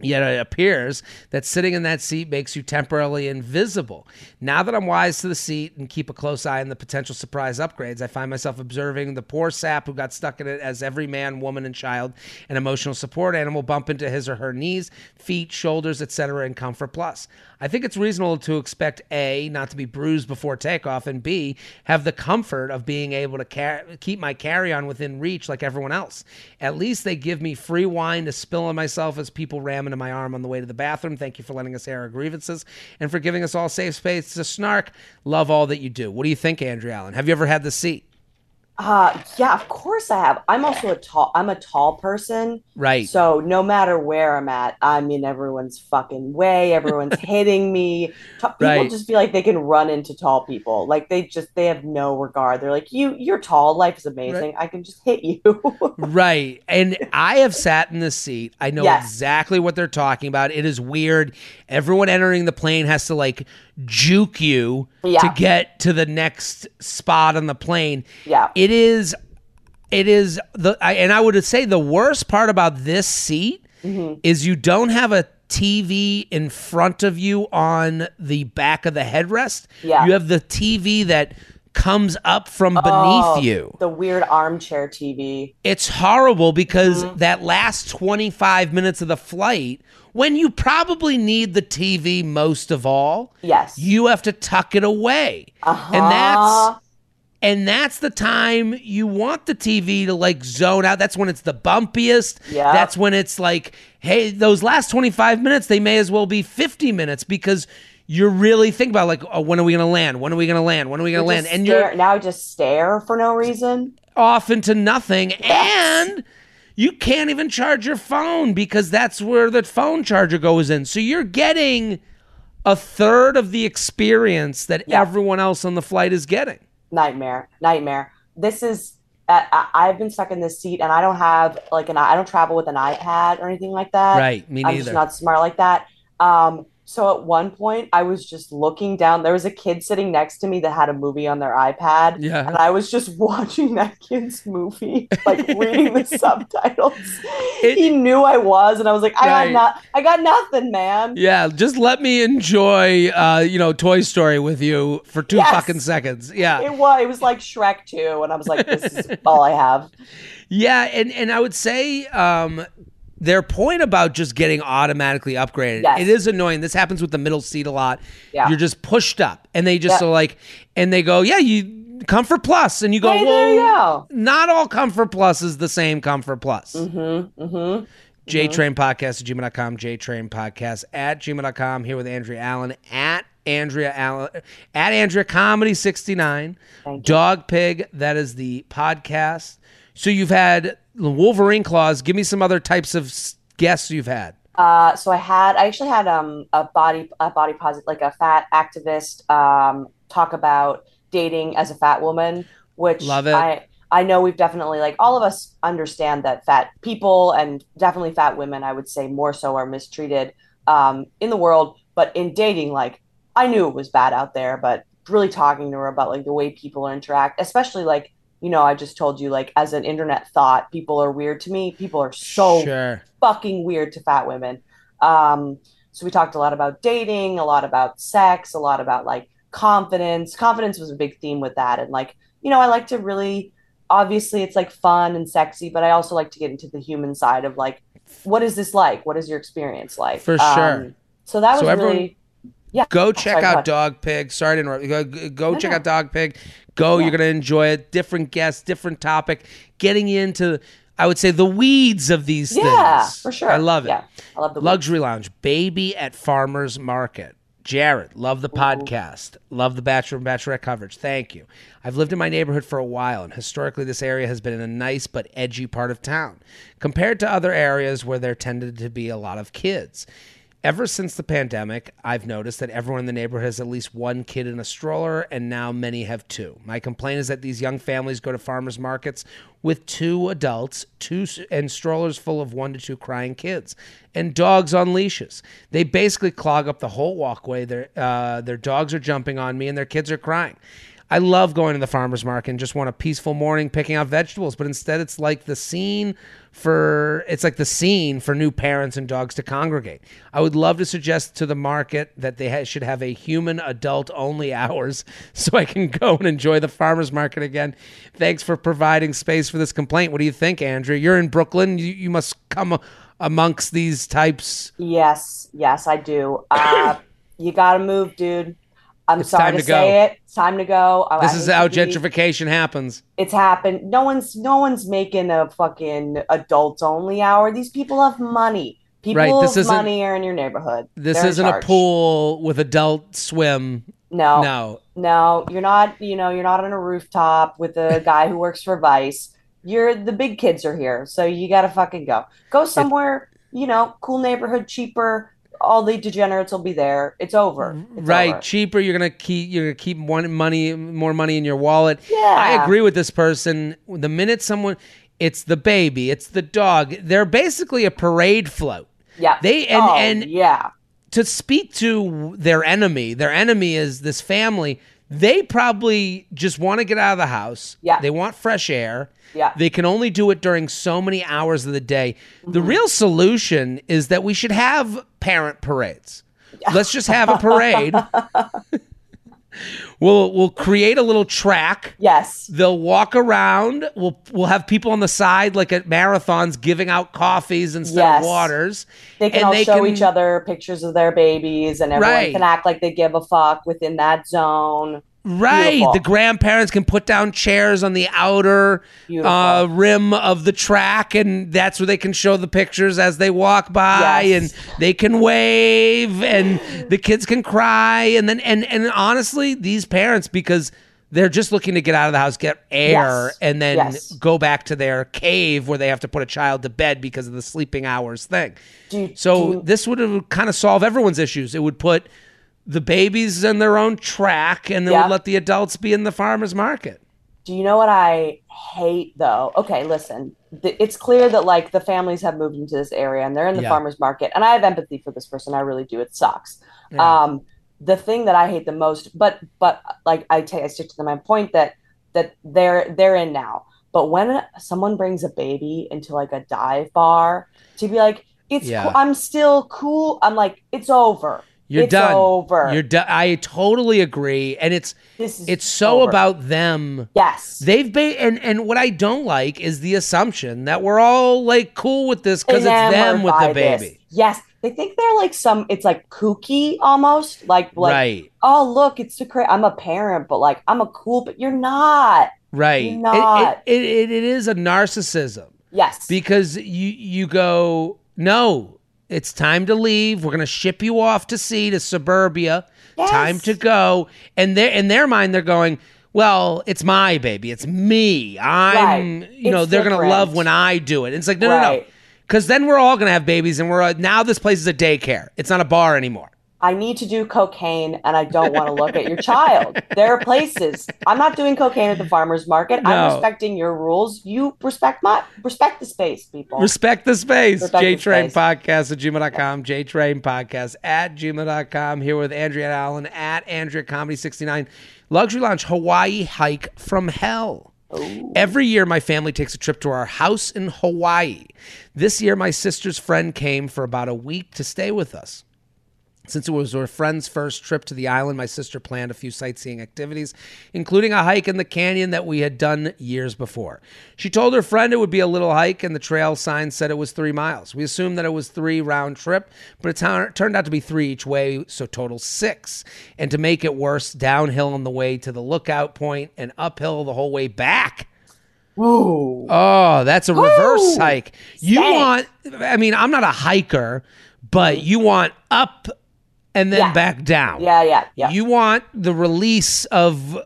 Yet it appears that sitting in that seat makes you temporarily invisible. Now that I'm wise to the seat and keep a close eye on the potential surprise upgrades, I find myself observing the poor sap who got stuck in it as every man, woman, and child and emotional support animal bump into his or her knees, feet, shoulders, etc. in Comfort Plus. I think it's reasonable to expect A, not to be bruised before takeoff, and B, have the comfort of being able to car- keep my carry on within reach like everyone else. At least they give me free wine to spill on myself as people ram into my arm on the way to the bathroom. Thank you for letting us air our grievances and for giving us all safe space to snark. Love all that you do. What do you think, Andrea Allen? Have you ever had the seat? Uh yeah, of course I have. I'm also a tall I'm a tall person. Right. So no matter where I'm at, I'm in everyone's fucking way. Everyone's (laughs) hitting me. T- people Right. just feel like they can run into tall people. Like they just they have no regard. They're like, you you're tall. Life is amazing. I can just hit you. (laughs) Right. And I have sat in the seat. I know Yes. exactly what they're talking about. It is weird. Everyone entering the plane has to like juke you Yeah. to get to the next spot on the plane. Yeah. It is it is the I, and I would say the worst part about this seat Mm-hmm. is you don't have a TV in front of you on the back of the headrest. Yeah. You have the TV that comes up from beneath Oh, you The weird armchair TV. it's horrible because Mm-hmm. that last 25 minutes of the flight when you probably need the TV most of all Yes. you have to tuck it away uh-huh. and that's and that's the time you want the TV to like zone out that's when it's the bumpiest Yeah. that's when it's like hey those last 25 minutes they may as well be 50 minutes because you're really thinking about like oh, when are we going to land when are we going to land when are we going to land and stare, you're now just stare for no reason. off into nothing Yes. and you can't even charge your phone because that's where the phone charger goes in so you're getting a third of the experience that Yeah. everyone else on the flight is getting nightmare nightmare this is I, I- I've been stuck in this seat and I don't have like an I don't travel with an iPad or anything like that. right me neither. I'm just not smart like that. Um, so at one point I was just looking down. There was a kid sitting next to me that had a movie on their iPad. Yeah. And I was just (laughs) watching that kid's movie, like reading the (laughs) subtitles. It- he knew I was, and I was like, I Right. got not I got nothing, man. yeah just let me enjoy uh you know toy story with you for two Yes. fucking seconds yeah It was it was like Shrek 2, and I was like, this is all I have. (laughs) Yeah, and and I would say um their point about just getting automatically upgraded, Yes. it is annoying. This happens with the middle seat a lot. Yeah. You're just pushed up and they just Yeah. are like and they go, "Yeah, you comfort plus." And you go, Hey, "Well, you go. not all comfort plus is the same comfort plus." Mm-hmm. Mm-hmm. JTrain Podcast at gmail.com, JTrain Podcast at gmail.com. Here with Andrea Allen at Andrea Allen at Andrea Comedy 69. Dog Pig, that is the podcast. So you've had Wolverine claws. Give me some other types of guests you've had. Uh, so I had, I actually had um a body a body positive, like a fat activist, um, talk about dating as a fat woman, which Love it. I I know we've definitely like all of us understand that fat people and definitely fat women, I would say more so, are mistreated um in the world, but in dating, like I knew it was bad out there, but really talking to her about like the way people interact, especially like. You know, I just told you, like, as an internet thought, people are weird to me. People are so sure. fucking weird to fat women. Um, so we talked a lot about dating, a lot about sex, a lot about like confidence. Confidence was a big theme with that. And like, you know, I like to really obviously it's like fun and sexy, but I also like to get into the human side of like, what is this like? What is your experience like? For sure. Um, so that was So everyone- really yeah. Go Oh, check sorry, out. Dog Pig. Sorry to interrupt. Go, go- No, check no. out Dog Pig. Go. Yeah. You're going to enjoy it. Different guests, different topic. Getting into, I would say, the weeds of these Yeah, things. Yeah, for sure. I love it. Yeah. I love the Luxury Lounge, baby at Farmers Market. Jared, love the podcast. Love the Bachelor and Bachelorette coverage. Thank you. I've lived in my neighborhood for a while, and historically, this area has been a nice but edgy part of town compared to other areas where there tended to be a lot of kids. Ever since the pandemic, I've noticed that everyone in the neighborhood has at least one kid in a stroller, and now many have two. My complaint is that these young families go to farmers markets with two adults, two and strollers full of one to two crying kids, and dogs on leashes. They basically clog up the whole walkway. Their uh, their dogs are jumping on me, and their kids are crying. I love going to the farmer's market and just want a peaceful morning picking out vegetables, but instead it's like the scene for it's like the scene for new parents and dogs to congregate. I would love to suggest to the market that they ha- should have a human adult only hours (laughs) so I can go and enjoy the farmer's market again. Thanks for providing space for this complaint. What do you think, Andrea? You're in Brooklyn. You, you must come amongst these types. Yes, yes, I do. Uh, (coughs) you got to move, dude. I'm It's sorry to, to say it. It's time to go. This I is how to be- gentrification happens. It's happened. No one's no one's making a fucking adults only hour. These people have money. People Right, this with money are in your neighborhood. This They're isn't a pool with adult swim. No, No. no, you're not. You know, you're not on a rooftop with a (laughs) guy who works for Vice. You're the big kids are here, so you gotta fucking go. Go somewhere. You know, cool neighborhood, cheaper. All the degenerates will be there. It's over. It's right over. cheaper you're gonna keep you're gonna keep one money more money in your wallet Yeah. i agree with this person the minute someone it's the baby it's the dog they're basically a parade float Yeah. they and oh, and yeah. to speak to their enemy their enemy is this family they probably just want to get out of the house Yeah. they want fresh air Yeah. they can only do it during so many hours of the day. The Mm-hmm. real solution is that we should have parent parades. Let's just have a parade. we'll we'll create a little track. Yes. They'll walk around. We'll we'll have people on the side like at marathons giving out coffees instead Yes. of waters. They can And all they show can- each other pictures of their babies, and everyone Right. can act like they give a fuck within that zone. Right. Beautiful. The grandparents can put down chairs on the outer uh, rim of the track, and that's where they can show the pictures as they walk by, Yes. and they can wave, and the kids can cry, and then and and honestly, these parents because they're just looking to get out of the house, get air, Yes. and then Yes. go back to their cave where they have to put a child to bed because of the sleeping hours thing. Do, So do- this would kind of solve everyone's issues. It would put the babies in their own track, and they Yeah. would let the adults be in the farmers market. Do you know what I hate though? Okay, listen. It's clear that like the families have moved into this area and they're in the Yeah. farmers market, and I have empathy for this person. I really do. It sucks. Yeah. Um, the thing that I hate the most, but but like I take I stick to the my point that that they're they're in now. But when someone brings a baby into like a dive bar to be like, it's Yeah. cool, I'm still cool. I'm like, it's over. You're it's done. over. You're done. I totally agree, and it's this it's so over. about them. yes. They've been and and what I don't like is the assumption that we're all like cool with this because it's them with the this. baby. Yes, they think they're like some. It's like kooky almost. Like like right, oh look, it's the cra- I'm a parent, but like I'm a cool. But you're not. right. It- not. It, it, it, it is a narcissism. Yes. because you you go no it's time to leave. We're going to ship you off to sea to suburbia. Yes. time to go. And they in their mind they're going well it's my baby. It's me. I'm Right. you know It's they're going to love when i do it. And it's like no no no. Because then we're all going to have babies and we're uh, now this place is a daycare. It's not a bar anymore I need to do cocaine, and I don't want to look at your child. There are places. I'm not doing cocaine at the farmers market. No. I'm respecting your rules. You respect my respect the space, people. Respect the space. Respect JTrain space. Podcast at gmail.com. JTrain Podcast at gmail.com. Here with Andrea Allen at Andrea Comedy 69. Luxury Lounge Hawaii hike from hell. Every year, my family takes a trip to our house in Hawaii. This year, my sister's friend came for about a week to stay with us. Since it was her friend's first trip to the island, my sister planned a few sightseeing activities, including a hike in the canyon that we had done years before. She told her friend it would be a little hike, and the trail sign said it was three miles. We assumed that it was three round trip, but it tur- turned out to be three each way, so total six. And to make it worse, downhill on the way to the lookout point and uphill the whole way back. Ooh. Oh, that's a reverse hike. You want, I mean, I'm not a hiker, but you want up and then Yeah. back down. Yeah, yeah, yeah. You want the release of,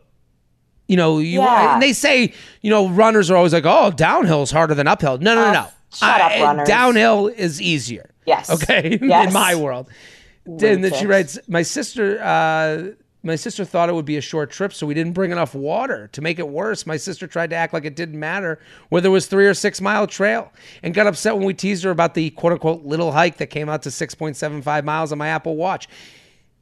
you know, you. Yeah. And they say, you know, runners are always like, oh, downhill is harder than uphill. No, no, no, Oh, no. shut up, runners. Downhill is easier. Yes. Okay, (laughs) Yes. in my world. And then she writes, "My sister, uh, my sister thought it would be a short trip, so we didn't bring enough water. To make it worse, my sister tried to act like it didn't matter whether it was three or six mile trail, and got upset when we teased her about the quote unquote little hike that came out to six point seven five miles on my Apple Watch."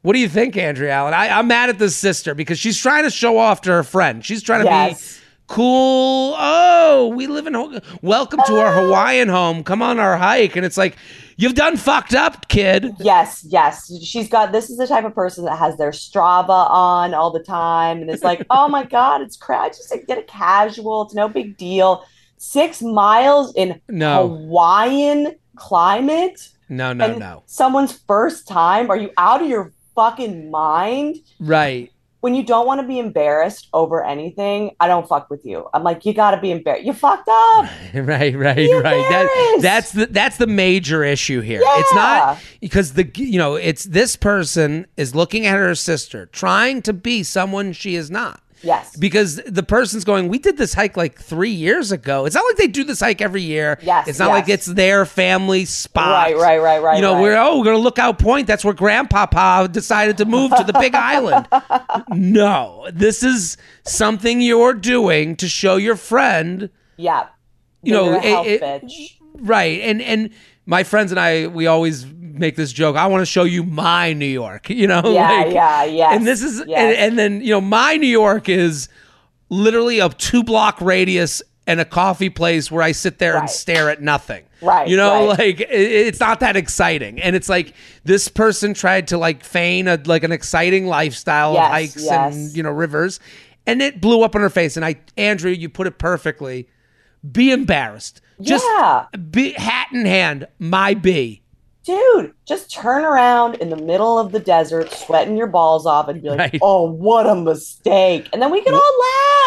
What do you think, Andrea Allen? I, I'm mad at this sister because she's trying to show off to her friend. She's trying to Yes. be cool. Oh, we live in welcome to our oh. Hawaiian home. Come on our hike, and it's like you've done fucked up, kid. Yes, yes. She's got this is the type of person that has their Strava on all the time and it's like, (laughs) oh my God, it's cra just like, get a casual, it's no big deal. Six miles in No. Hawaiian climate No, no, no. someone's first time. Are you out of your fucking mind? Right. When you don't want to be embarrassed over anything, I don't fuck with you. I'm like, you gotta be embarrassed. You fucked up. (laughs) Right, right, right. That, that's the that's the major issue here. It's not because the you know it's this person is looking at her sister trying to be someone she is not. Yes. Because the person's going, we did this hike like three years ago. It's not like they do this hike every year. Yes, It's not yes. like it's their family spot. Right, right, right, right, You know, right. we're oh, we're gonna look out point. That's where Grandpapa decided to move to the Big (laughs) Island. No, this is something you're doing to show your friend Yeah. You know, it- it- Right. And and my friends and I we always make this joke. I want to show you my New York, (laughs) you know? Yeah, like- yeah, yes. And this is yes. and, and then, you know, my New York is literally a 2 block radius and a coffee place where I sit there and stare at nothing. Right, You know, right. like it, it's not that exciting. And it's like this person tried to like feign a like an exciting lifestyle Yes, of hikes yes. and, you know, rivers. And it blew up in her face. And I Andrea, you put it perfectly. Be embarrassed. Just Yeah. be hat in hand, my B. Dude, just turn around in the middle of the desert, sweating your balls off, and be like, Right. oh, what a mistake. And then we can all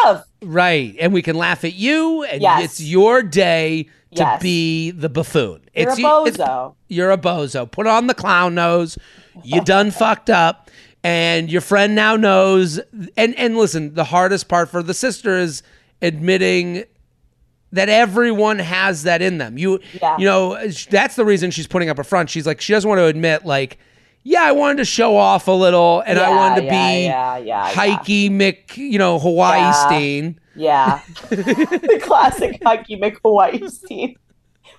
laugh. Right. And we can laugh at you, and Yes. it's your day to Yes. be the buffoon. You're it's a bozo. you're a bozo. Put on the clown nose. You (laughs) done fucked up. And your friend now knows. And and listen, the hardest part for the sister is admitting that everyone has that in them. You Yeah. you know, that's the reason she's putting up a front. She's like she doesn't want to admit like yeah, I wanted to show off a little and I wanted to yeah, be yeah, yeah, yeah. hikey Mick, you know, Hawaii Yeah. Steen. Yeah. the (laughs) (laughs) classic Hikey Mick Hawaii team.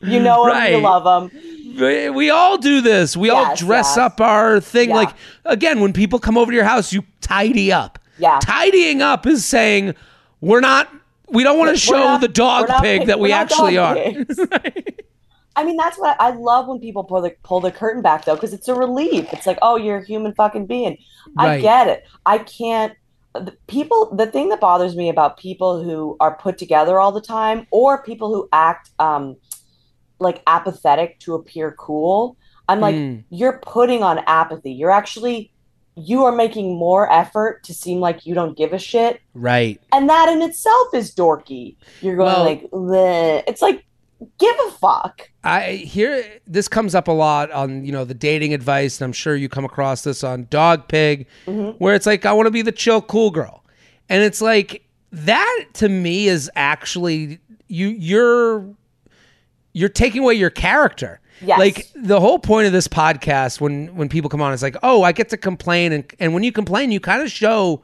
You know him, Right. you love him. We all do this. We all dress yes. up our thing. Yeah. Like again, when people come over to your house, you tidy up. Yeah. Tidying up is saying we're not. We don't want to show not- the dog pig pig- that we actually are. (laughs) (laughs) I mean, that's what I love when people pull the pull the curtain back though, because it's a relief. It's like, oh, you're a human fucking being. I get it. I can't. The people, the thing that bothers me about people who are put together all the time, or people who act um, like apathetic to appear cool, I'm like, Mm. you're putting on apathy. You're actually, you are making more effort to seem like you don't give a shit Right. and that in itself is dorky. You're going Well- like, "Bleh." it's like, give a fuck. I hear this comes up a lot on you know the dating advice, and I'm sure you come across this on Dog Pig, Mhm. where it's like I want to be the chill, cool girl, and it's like that to me is actually you you're you're taking away your character. Yes. Like the whole point of this podcast, when when people come on, it's like, oh, I get to complain, and and when you complain, you kind of show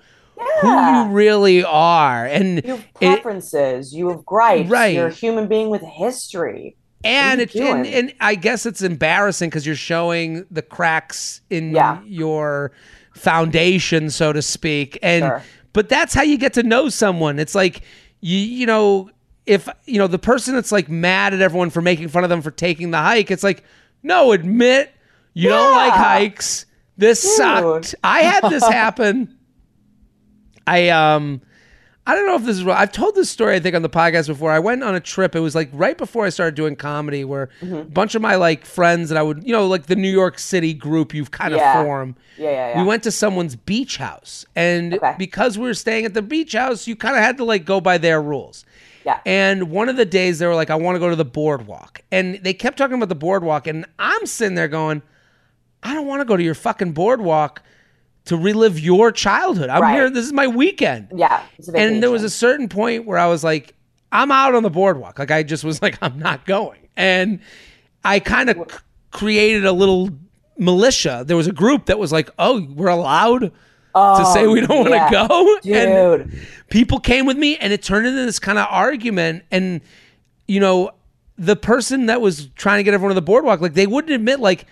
who you really are, and You have it- preferences. you have gripes. Right. You're a human being with history. and it's and, and I guess it's embarrassing because you're showing the cracks in Yeah. your foundation, so to speak. And Sure. but that's how you get to know someone. It's like you you know if you know the person that's like mad at everyone for making fun of them for taking the hike. It's like no, admit you don't like hikes. This Dude. sucked. I had this (laughs) happen. I um I don't know if this is real. I've told this story I think on the podcast before. I went on a trip. It was like right before I started doing comedy where Mm-hmm. a bunch of my like friends that I would, you know, like the New York City group you've kind of formed. Yeah, yeah, yeah. We went to someone's beach house. And Okay. because we were staying at the beach house, you kind of had to like go by their rules. Yeah. And one of the days they were like, I want to go to the boardwalk. And they kept talking about the boardwalk. And I'm sitting there going, I don't want to go to your fucking boardwalk to relive your childhood. I'm Right. here. This is my weekend. yeah. And there was a certain point where I was like, I'm out on the boardwalk. Like I just was (laughs) like, I'm not going. And I kind of created a little militia. There was a group that was like, "Oh, we're allowed to Oh, say we don't want to go." (laughs) And people came with me, and it turned into this kind of argument. And you know, the person that was trying to get everyone to the boardwalk, like they wouldn't admit, like,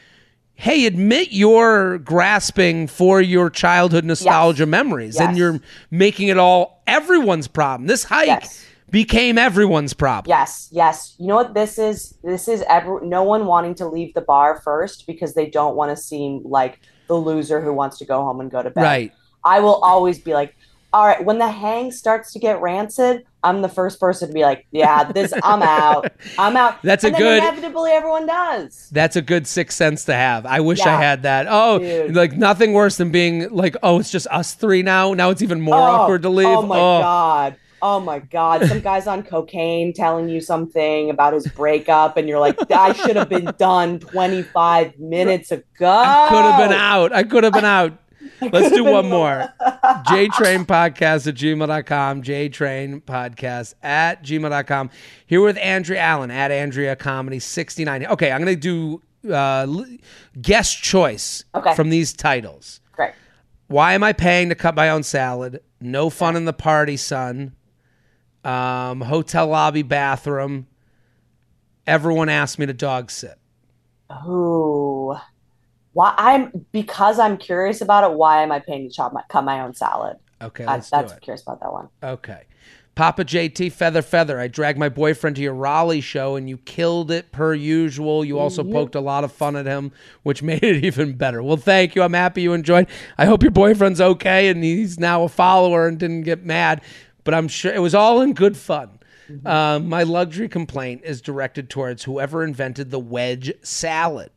"Hey, admit you're grasping for your childhood nostalgia memories, and you're making it all everyone's problem." This hike Yes. became everyone's problem. Yes, yes. You know what this is? This is every, no one wanting to leave the bar first because they don't want to seem like the loser who wants to go home and go to bed. Right. I will always be like, all right, when the hang starts to get rancid, I'm the first person to be like, yeah, this, I'm out. (laughs) I'm out. That's a and then good- Inevitably, everyone does. That's a good sixth sense to have. I wish I had that. Oh, Dude. like nothing worse than being like, oh, it's just us three now. Now it's even more Oh, awkward to leave. Oh my oh. god. Oh my god. Some (laughs) guy's on cocaine telling you something about his breakup, and you're like, I should have been done 25 minutes ago. I could have been out. I could have been out. (laughs) Let's do one more. (laughs) JTrain podcast at gmail.com. JTrain podcast at gmail.com. Here with Andrea Allen at Andrea Comedy 69. Okay, I'm going to do uh, guest choice Okay. from these titles. Great. Why am I paying to cut my own salad? No fun in the party, son. Um, hotel lobby bathroom. Everyone asked me to dog sit. Oh, Why I'm because I'm curious about it. Why am I paying to chop my cut my own salad? Okay, let's do that's it. curious about that one. Okay. Papa JT Feather Feather. I dragged my boyfriend to your Raleigh show and you killed it per usual. You also poked a lot of fun at him, which (laughs) made it even better. Well, thank you. I'm happy you enjoyed. I hope your boyfriend's okay and he's now a follower and didn't get mad. But I'm sure it was all in good fun. Uh, my luxury complaint is directed towards whoever invented the wedge salad.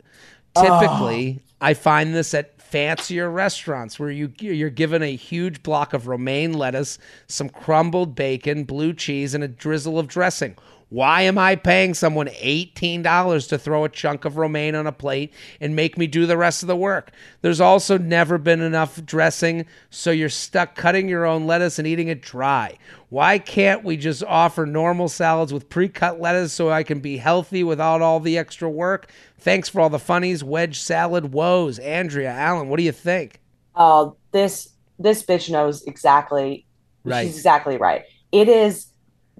Typically, I find this at fancier restaurants where you you're given a huge block of romaine lettuce, some crumbled bacon, blue cheese, and a drizzle of dressing. Why am I paying someone $18 to throw a chunk of romaine on a plate and make me do the rest of the work? There's also never been enough dressing, so you're stuck cutting your own lettuce and eating it dry. Why can't we just offer normal salads with pre cut lettuce so I can be healthy without all the extra work? Thanks for all the funnies. Wedge salad woes. Andrea, Allen, what do you think? Oh, this this bitch knows exactly. Right. She's exactly right. It is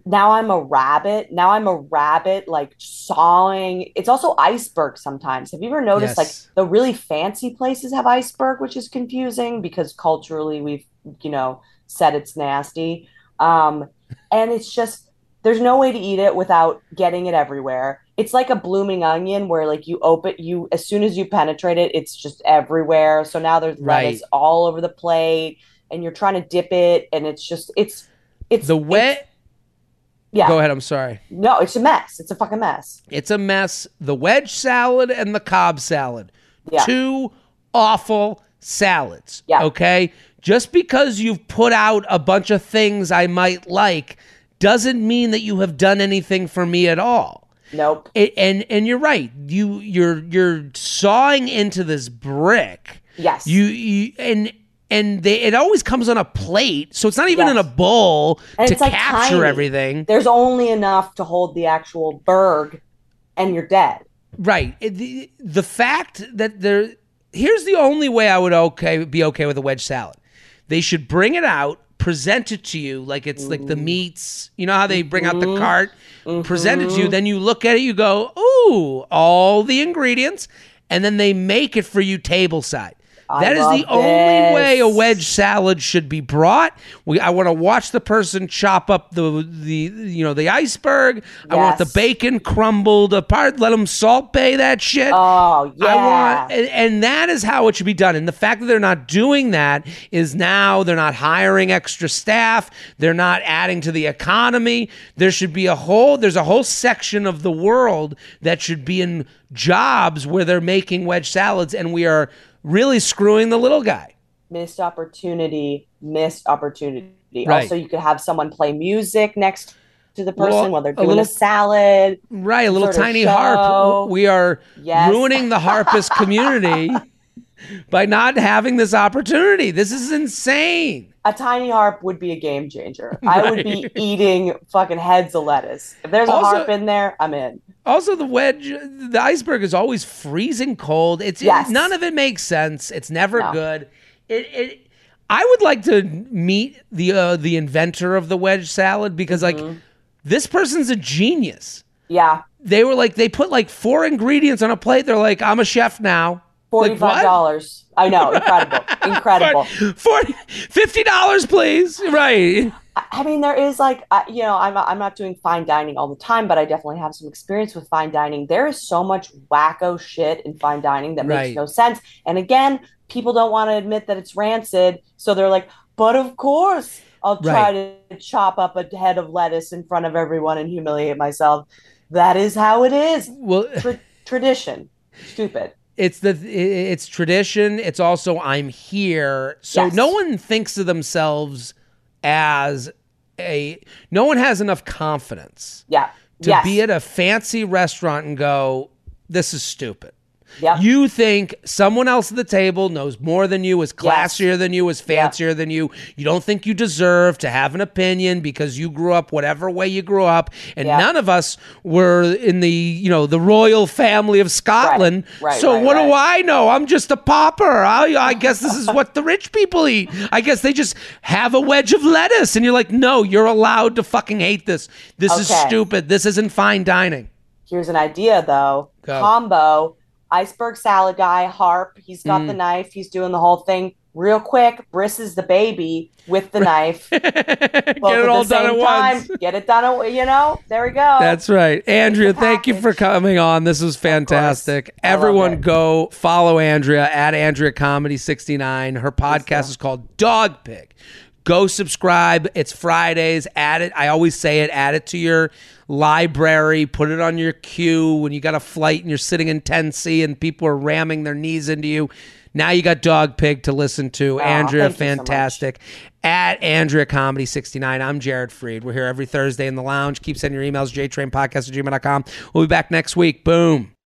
now I'm a rabbit. Now I'm a rabbit like sawing. It's also iceberg sometimes. Have you ever noticed like the really fancy places have iceberg, which is confusing because culturally we've, you know, said it's nasty. Um, and it's just there's no way to eat it without getting it everywhere. It's like a blooming onion where like you open you as soon as you penetrate it, it's just everywhere. So now there's Right. lettuce all over the plate and you're trying to dip it and it's just it's it's The wet. Yeah. Go ahead. I'm sorry. No, it's a mess. It's a fucking mess. It's a mess. The wedge salad and the Cobb salad. Yeah. Two awful salads. Yeah. Okay. Just because you've put out a bunch of things I might like doesn't mean that you have done anything for me at all. Nope. It, and and you're right. You you're you're sawing into this brick. Yes. You you and and they it always comes on a plate, so it's not even Yes. in a bowl And to it's, like, capture tiny. everything. There's only enough to hold the actual berg and you're dead. Right. The, the fact that there here's the only way I would okay be okay with a wedge salad. They should bring it out, present it to you like it's like the mm-hmm. meats. You know how they bring out the mm-hmm. cart, mm-hmm. present it to you, then you look at it, you go, "Ooh, all the ingredients." And then they make it for you table side. I That is the only way a wedge salad should be brought. We, I want to watch the person chop up the the you know the iceberg. I want the bacon crumbled apart. Let them Salt Bae that shit. Oh, yeah. I want, and, and that is how it should be done. And the fact that they're not doing that is now they're not hiring extra staff. They're not adding to the economy. There should be a whole, there's a whole section of the world that should be in jobs where they're making wedge salads, and we are really screwing the little guy. missed opportunity, missed opportunity. Right. Also, you could have someone play music next to the person Well, while they're doing a, little- salad. Right, a little tiny harp. We are Yes. ruining the harpist (laughs) community by not having this opportunity. This is insane. A tiny harp would be a game changer. I would be (laughs) eating fucking heads of lettuce. If there's a harp in there, I'm in. Also, the wedge, the iceberg is always freezing cold. It's Yes. none of it makes sense. It's never No. good. It, it. I would like to meet the uh, the inventor of the wedge salad because like Mm-hmm. this person's a genius. Yeah. They were like they put like four ingredients on a plate. They're like, I'm a chef now. Like, Forty-five dollars. I know, incredible, (laughs) incredible. Forty, fifty dollars, please. Right. I mean, there is like, you know, I'm I'm not doing fine dining all the time, but I definitely have some experience with fine dining. There is so much wacko shit in fine dining that Right. makes no sense. And again, people don't want to admit that it's rancid, so they're like, "But of course, I'll try to chop up a head of lettuce in front of everyone and humiliate myself." That is how it is. Well, Tra- (laughs) tradition. Stupid. it's the it's tradition. It's also I'm here. So Yes. no one thinks of themselves as a. No one has enough confidence Yeah. to yes. be at a fancy restaurant and go, "This is stupid." Yep. You think someone else at the table knows more than you, is Yes. classier than you, is fancier than you. You don't think you deserve to have an opinion because you grew up whatever way you grew up, and Yeah. none of us were in the you know the royal family of Scotland. right, so right, what do. I know? I'm just a pauper. I, I guess this is (laughs) what the rich people eat. I guess they just have a wedge of lettuce, and you're like, no, you're allowed to fucking hate this. This is stupid. This isn't fine dining. Here's an idea though. Go. Combo, iceberg salad guy, harp. He's got Mm. the knife. He's doing the whole thing real quick. Bris is the baby with the knife. (laughs) Get it all done at time. once. Get it done. At, you know, there we go. That's right. Andrea, thank you for coming on. This was fantastic. Everyone go follow Andrea at Andrea Comedy 69. Her podcast is called Dog Pig. Go subscribe. It's Fridays. Add it. I always say it. Add it to your library. Put it on your queue when you got a flight and you're sitting in 10C and people are ramming their knees into you. Now you got Dog Pig to listen to. Andrea, thank you so fantastic. At Andrea Comedy 69. I'm Jared Freid. We're here every Thursday in the lounge. Keep sending your emails, jtrainpodcast at gmail.com. We'll be back next week. Boom.